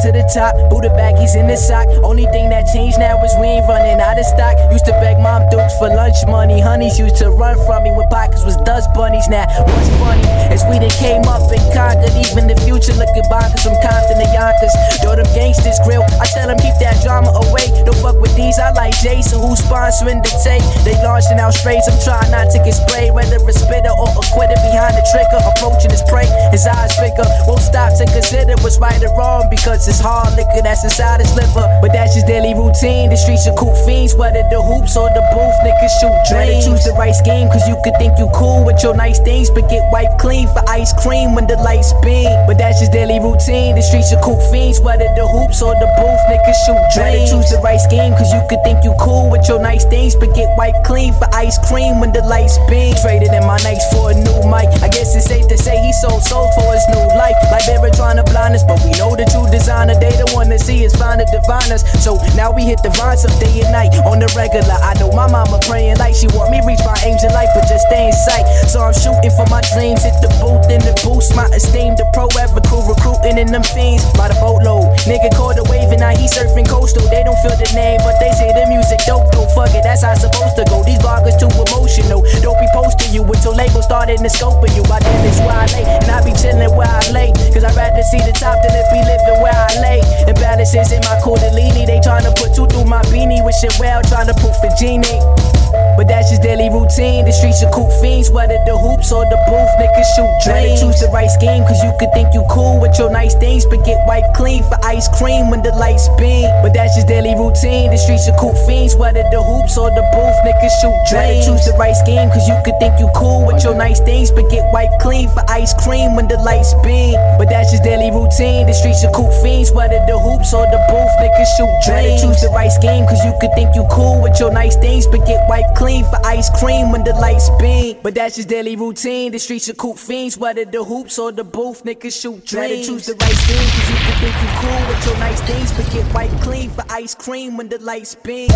to the top, Buddha bag, he's in the sock. Only thing that changed now is we ain't running out of stock. Used to beg mom dukes for lunch money. Honeys used to run from me when pockets was dust bunnies. Now, what's funny is we done came up and conquered. Even the future looking bonkers from Compton to Yonkers. Though them gangsters grill, I tell them keep that drama away. Don't fuck with these, I like Jason, who's sponsoring the tape. They launching out strays, I'm trying not to get sprayed. Whether it's spitter or a quitter behind the trigger, approaching his prey. His eyes bigger, won't stop to consider what's right or wrong because it's hard liquor that's inside his liver. But that's just daily routine. The streets are cool fiends, whether the hoops or the booth, niggas shoot dreams. Choose the right scheme, cause you could think you cool with your nice things, but get wiped clean for ice cream when the lights beam. But that's just daily routine. The streets are cool fiends, whether the hoops or the booth, niggas shoot dreams. Choose the right scheme, cause you could think you cool with your nice things, but get wiped clean for ice cream when the lights beam. Traded in my nights for a new mic. I guess it's safe to say he sold souls for his new life. Like they were trying to blind us, but we know the true designer. They the one to see is find the diviners. So now we hit the vines up day and night on the regular. I know my mama praying like she want me reach my aims in life, but just stay in sight. So I'm shooting for my dreams. Hit the booth in the boost my esteem. The pro ever crew recruiting in them fiends by the boatload. Nigga caught a wave and now he surfing coastal. They don't feel the name, but they say the music dope though. Fuck it, that's how it's supposed to go. These bloggers too emotional. Don't be posting you until labels started to scoping you. By then it's where I lay, and I be chilling where I lay. Cause I'd rather see the top than if we living where I lay. Imbalances in my Kundalini. They tryna put two through my beanie. Wishing well, tryna proof a genie. But that's just daily routine. The streets are cool fiends, whether the hoops or the booth, niggas shoot dreams. Choose the right scheme, cause you could think you cool with your nice things, but get wiped clean for ice cream when the lights beam. But that's just daily routine. The streets are cool fiends, whether the hoops or the booth, niggas shoot dreams. Choose the right scheme, cause you could think you cool with your nice things, but get wiped clean for ice cream when the lights beam. But that's just daily routine. The streets are cool fiends, whether the hoops or the booth, niggas shoot dreams. Choose the right scheme, cause you could think you cool with your nice things, but get wiped clean for ice cream when the lights beam. But that's just daily routine. The streets are cool fiends, whether the hoops or the booth, niggas shoot dreams. Try to choose the right scheme, cause you can think you cool with your nice things, but get wiped clean for ice cream when the lights beam.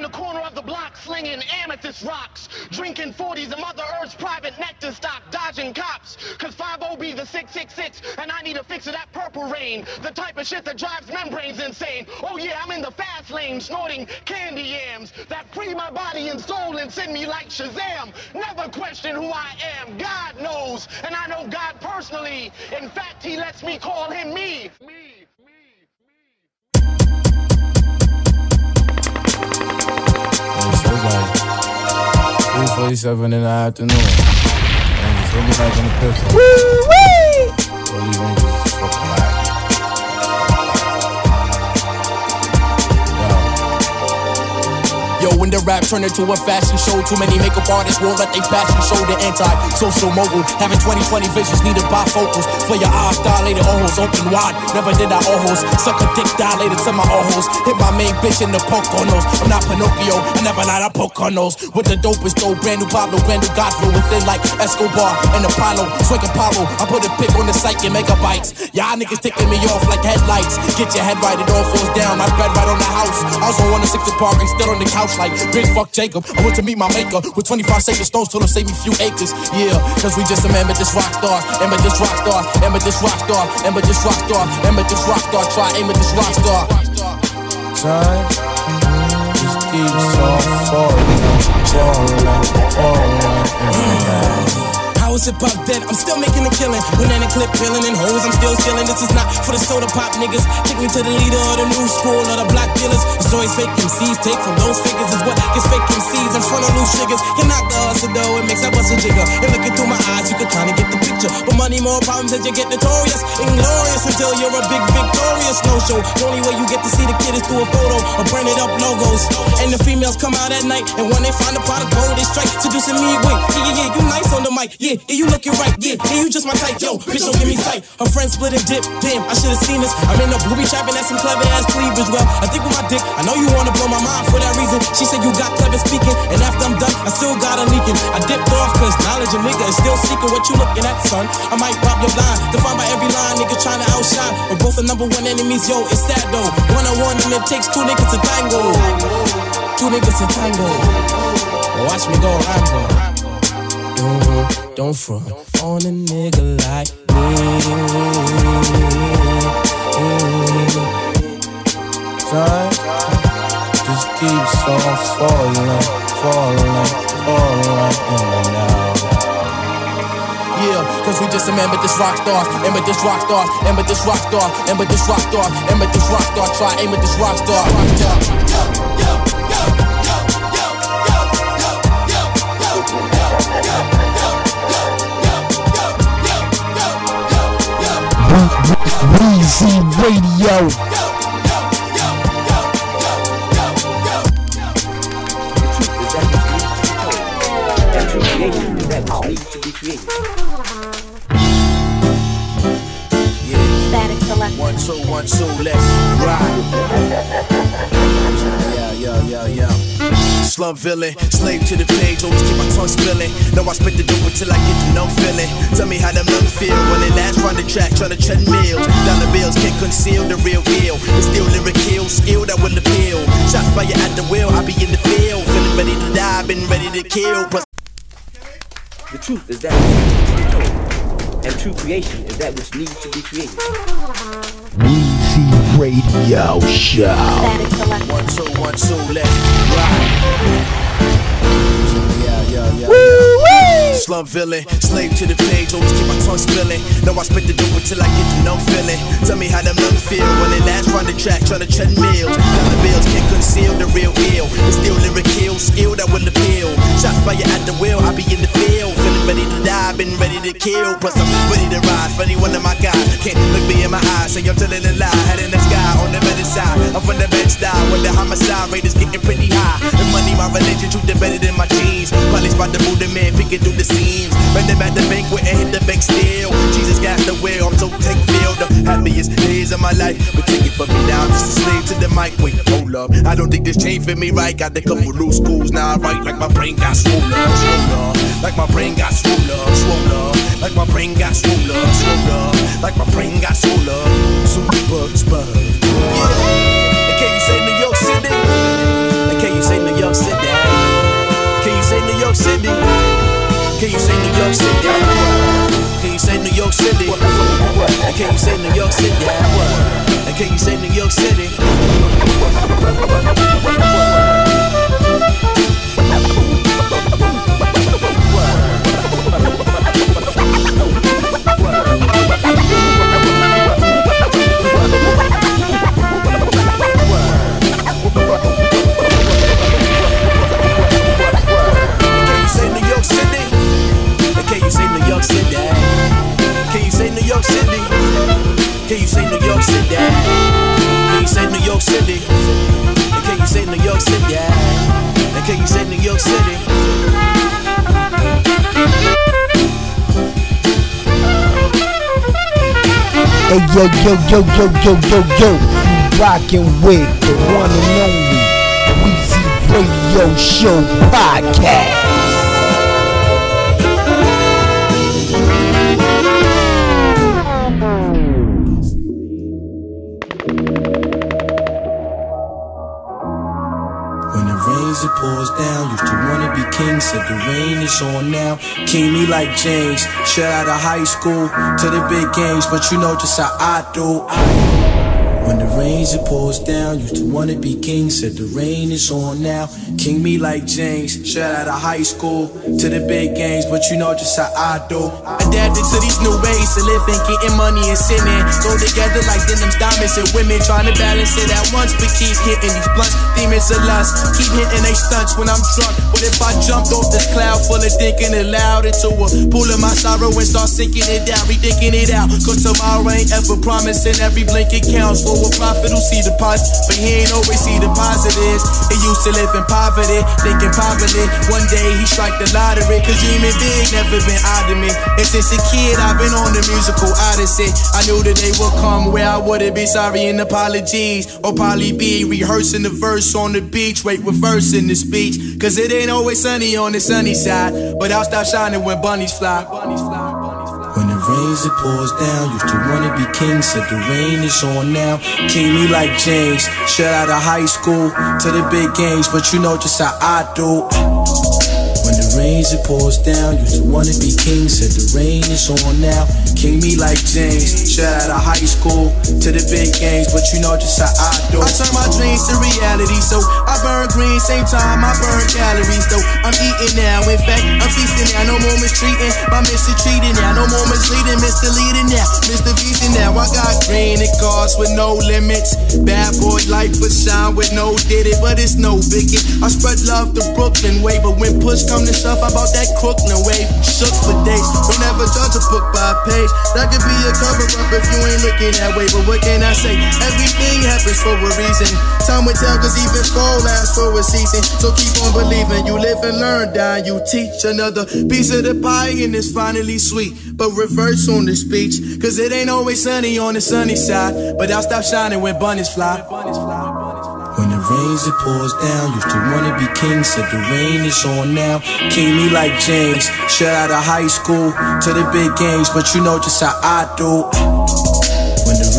On the corner of the block slinging amethyst rocks, drinking 40s and Mother Earth's private nectar stock, dodging cops. Cause 5 be the 666, and I need a fix of that purple rain. The type of shit that drives membranes insane. Oh yeah, I'm in the fast lane, snorting candy yams that free my body and soul and send me like Shazam. Never question who I am. God knows, and I know God personally. In fact, he lets me call him me. Me. 3.47 in the afternoon. And just hit me like an epiphany. All these when the rap turned into a fashion show, too many makeup artists won't let they passion show the anti-social mogul. Having 2020 visions, needed bifocals for your eyes dilated, ojos open wide. Never did I ojos, suck a dick dilated to my ojos. Hit my main bitch in the poke on those. I'm not Pinocchio, I never lied, I poke on those. With the dopest dope, brand new Pablo, brand new Godfrey within like Escobar and Apollo. Swing Apollo, I put a pic on the site and megabytes. Y'all niggas ticking me off like headlights. Get your head right, it all falls down. My bed right on the house. I was on 106 Park and still on the couch like bitch fuck Jacob. I went to meet my maker with 25 sacred stones, told him save me few acres. Yeah, cause we just remember this rock star, remember this rock star, this rock star, this rock star, this rock star, try this rock star. Time just keeps on falling, falling, falling. How is hip hop dead? I'm still making a killing. Banana clip peeling and hoes, I'm still skilling. This is not for the soda pop niggas. Take me to the leader of the new school of the black dealers. The stories fake MCs take from those figures is what gets fake MCs in front of loose triggers. You're not the hustle though, it makes that bust a jigger. And looking through my eyes, you can kinda get the picture. But money, more problems as you get notorious. Inglorious until you're a big victorious no show. The only way you get to see the kid is through a photo or printed up logos. And the females come out at night, and when they find the of gold, they strike. Seducing me, wait, yeah, yeah, yeah, you nice on the mic, yeah, yeah, you looking right, yeah, yeah, you just my type, yo, bitch, don't give me sight. Her friend split and dip, damn, I should've seen this. I'm in the booby trapping at some clever ass cleavage. Well, I think with my dick, I know you wanna blow my mind for that reason. She said you got clever speaking, and after I'm done, I still got her leaking. I dipped off, cause knowledge a nigga is still seeking what you looking at, son. I might pop your blind, defined by every line, nigga trying to outshine. We're both the number one enemies, yo, it's sad though. One on one, and it takes two niggas to tango. Two niggas to tango. Watch me go Rambo. Don't, don't front on a nigga like me. Mm-hmm. Time just keeps on falling, falling, falling in and out. Yeah, cause we just remember this rock star, remember this rock star, remember this rock star, remember this rock star, remember this rock star, try aim at this rock star. Weezy Radio. Static select. One, two, one, two, let's ride. Yeah, yeah, yeah, yeah. Slum villain, slave to the page, always keep my tongue spilling. Know I spit the dope until I get the numb feeling. Tell me how them numb feel when they last run the track, trying to treadmills. Dollar bills can't conceal the real deal. It's still lyric kill, skill that will appeal. Shots fire at the wheel, I be in the field. Feeling ready to die, been ready to kill. Plus The truth is that which needs to be told. And true creation is that which needs to be created. Weezy Radio Show. One, two, one, two, let's ride. Yeah, yeah, yeah. yeah. Slum villain, slave to the page, always keep my tongue spilling. Know I spit the dope until I get the numb feeling. Tell me how them numb feel when they last run the track, trying to treadmills. Dollar bills can't conceal the real ill. It's still lyric kill, skill that will appeal. Shots fire at the wheel, I be in the field. Feeling ready to die, been ready to kill. Plus I'm ready to ride, funny one of my guys. Can't look me in my eyes, say I'm telling a lie. Head in the sky, on the better side. I'm from the Bed-Stuy, when the homicide rate is getting pretty high. The money, my religion, truth embedded in my jeans. Probably spot the Buddha man, picking through the seams. Bend them at the banquet and hit the bank still. Jesus got the wheel, I'm so take feel the happiest days of my life. But take it from me now, I'm just a slave to the mic. Wait, hold up. I don't think this chain fit me right. Got a couple loose schools now, I write like my brain got swollen, swollen. Like my brain got swollen, swollen. Like my brain got swollen, swollen. Like my brain got swollen. Super spud. Yeah. Can you say New York City? Can you say New York City? Can you say New York City? York City? Can you say New York City? And can you say New York City? Can you say New York City? Can you say New York City? Can you say New York City? And can you say New York City? And can you say New York City? Hey yo yo yo yo yo yo yo, you rockin' with the one and only Weezy Radio Show podcast. On now. King me like James, straight out of high school to the big games, but you know just how I do. When the rains, it pours down. Used to wanna be king, said the rain is on now. King me like James, straight out of high school to the big games, but you know just how I do. Adapted to these new ways live and getting money and sinning. Go together like denims, diamonds, and women. Trying to balance it at once, but keep hitting these blunts. Demons of lust, keep hitting they stunts when I'm drunk. What if I jumped off this cloud full of thinking aloud into a pool of my sorrow and start sinking it down, rethinking it out? Cause tomorrow ain't ever promising. Every blink it counts for a prophet who see the pos, but he ain't always see the positives. He used to live in poverty, thinking poverty. One day he strike the lottery, cause dreaming big never been odd to me. And since a kid, I've been on the musical odyssey. I knew the day would come where I wouldn't be sorry and apologies. Or probably be rehearsing the verse on the beach, wait, reversing the speech. Cause it ain't always sunny on the sunny side, but I'll stop shining when bunnies fly. When the rains, it pours down. Used to wanna be king, said the rain is on now. King me like James, shut out of high school to the big games, but you know just how I do. It rains, it pours down. Used to wanna be king, said the rain is on now. King me like James, straight out of high school to the big games, but you know just how I do. I turn my dreams to reality, so I burn green, same time I burn calories. Though I'm eating now, in fact, I'm feasting now. No more mistreating, my mistreating now. No more misleading, misleading now. Mr. Feasting now, I got green and cars with no limits. Bad boy life, but shine with no did it, but it's no biggie. I spread love to Brooklyn way, but when push come to shove, I about that Crooklyn way. Shook for days, don't ever judge a book by a page. That could be a cover up if you ain't looking that way, but what can I say? Everything happens for a reason. Time will tell, cause even fall lasts for a season. So keep on believing, you live and learn, die, you teach another piece of the pie, and it's finally sweet. But reverse on the speech, cause it ain't always sunny on the sunny side. But I'll stop shining when bunnies fly. When it rains, it pours down. Used to wanna be king, said the rain is on now. King me like James, straight out of high school to the big games, but you know just how I do.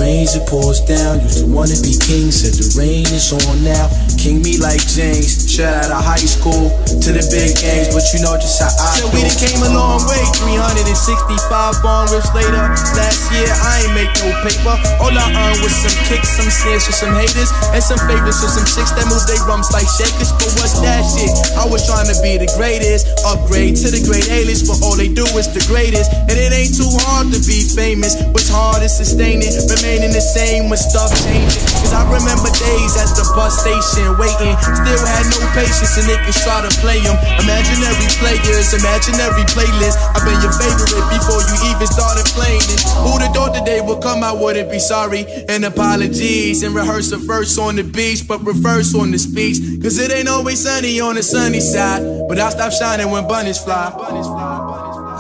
Rains, it pours down. Used to wanna be king, said the rain is on now. King me like James, straight out of high school to the big games, but you know just how I So we done came a long way, 365 bond rips later. Last year I ain't make no paper. All I earned was some kicks, some snares for some haters, and some favors for some chicks that move their rumps like shakers. But what's that shit? I was trying to be the greatest, upgrade to the great A-list, but all they do is the greatest. And it ain't too hard to be famous. What's hard is sustaining, remaining the same when stuff changing. Cause I remember days at the bus station waiting, still had no patience and they niggas try to play them. Imaginary players, imaginary playlist. I've been your favorite before you even started playing it. Who the thought today would come I wouldn't be sorry and apologies and rehearse a verse on the beach, but reverse on the speech. Cause it ain't always sunny on the sunny side, but I'll stop shining when bunnies fly.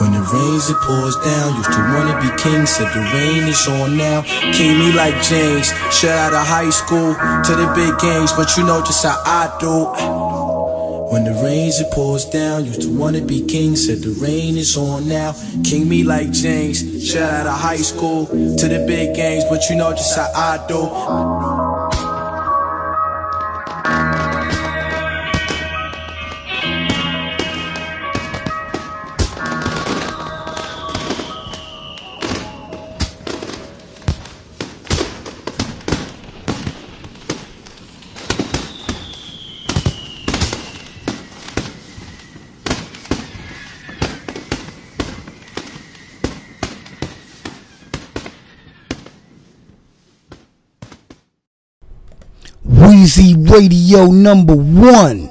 When it rains, it pours down. Used to wanna be king, said the rain is on now. King me like James, straight out of high school to the big games, but you know just how I do. When the rains, it pours down. Used to wanna be king, said the rain is on now. King me like James, straight out of high school to the big games, but you know just how I do. Weezy Radio number one.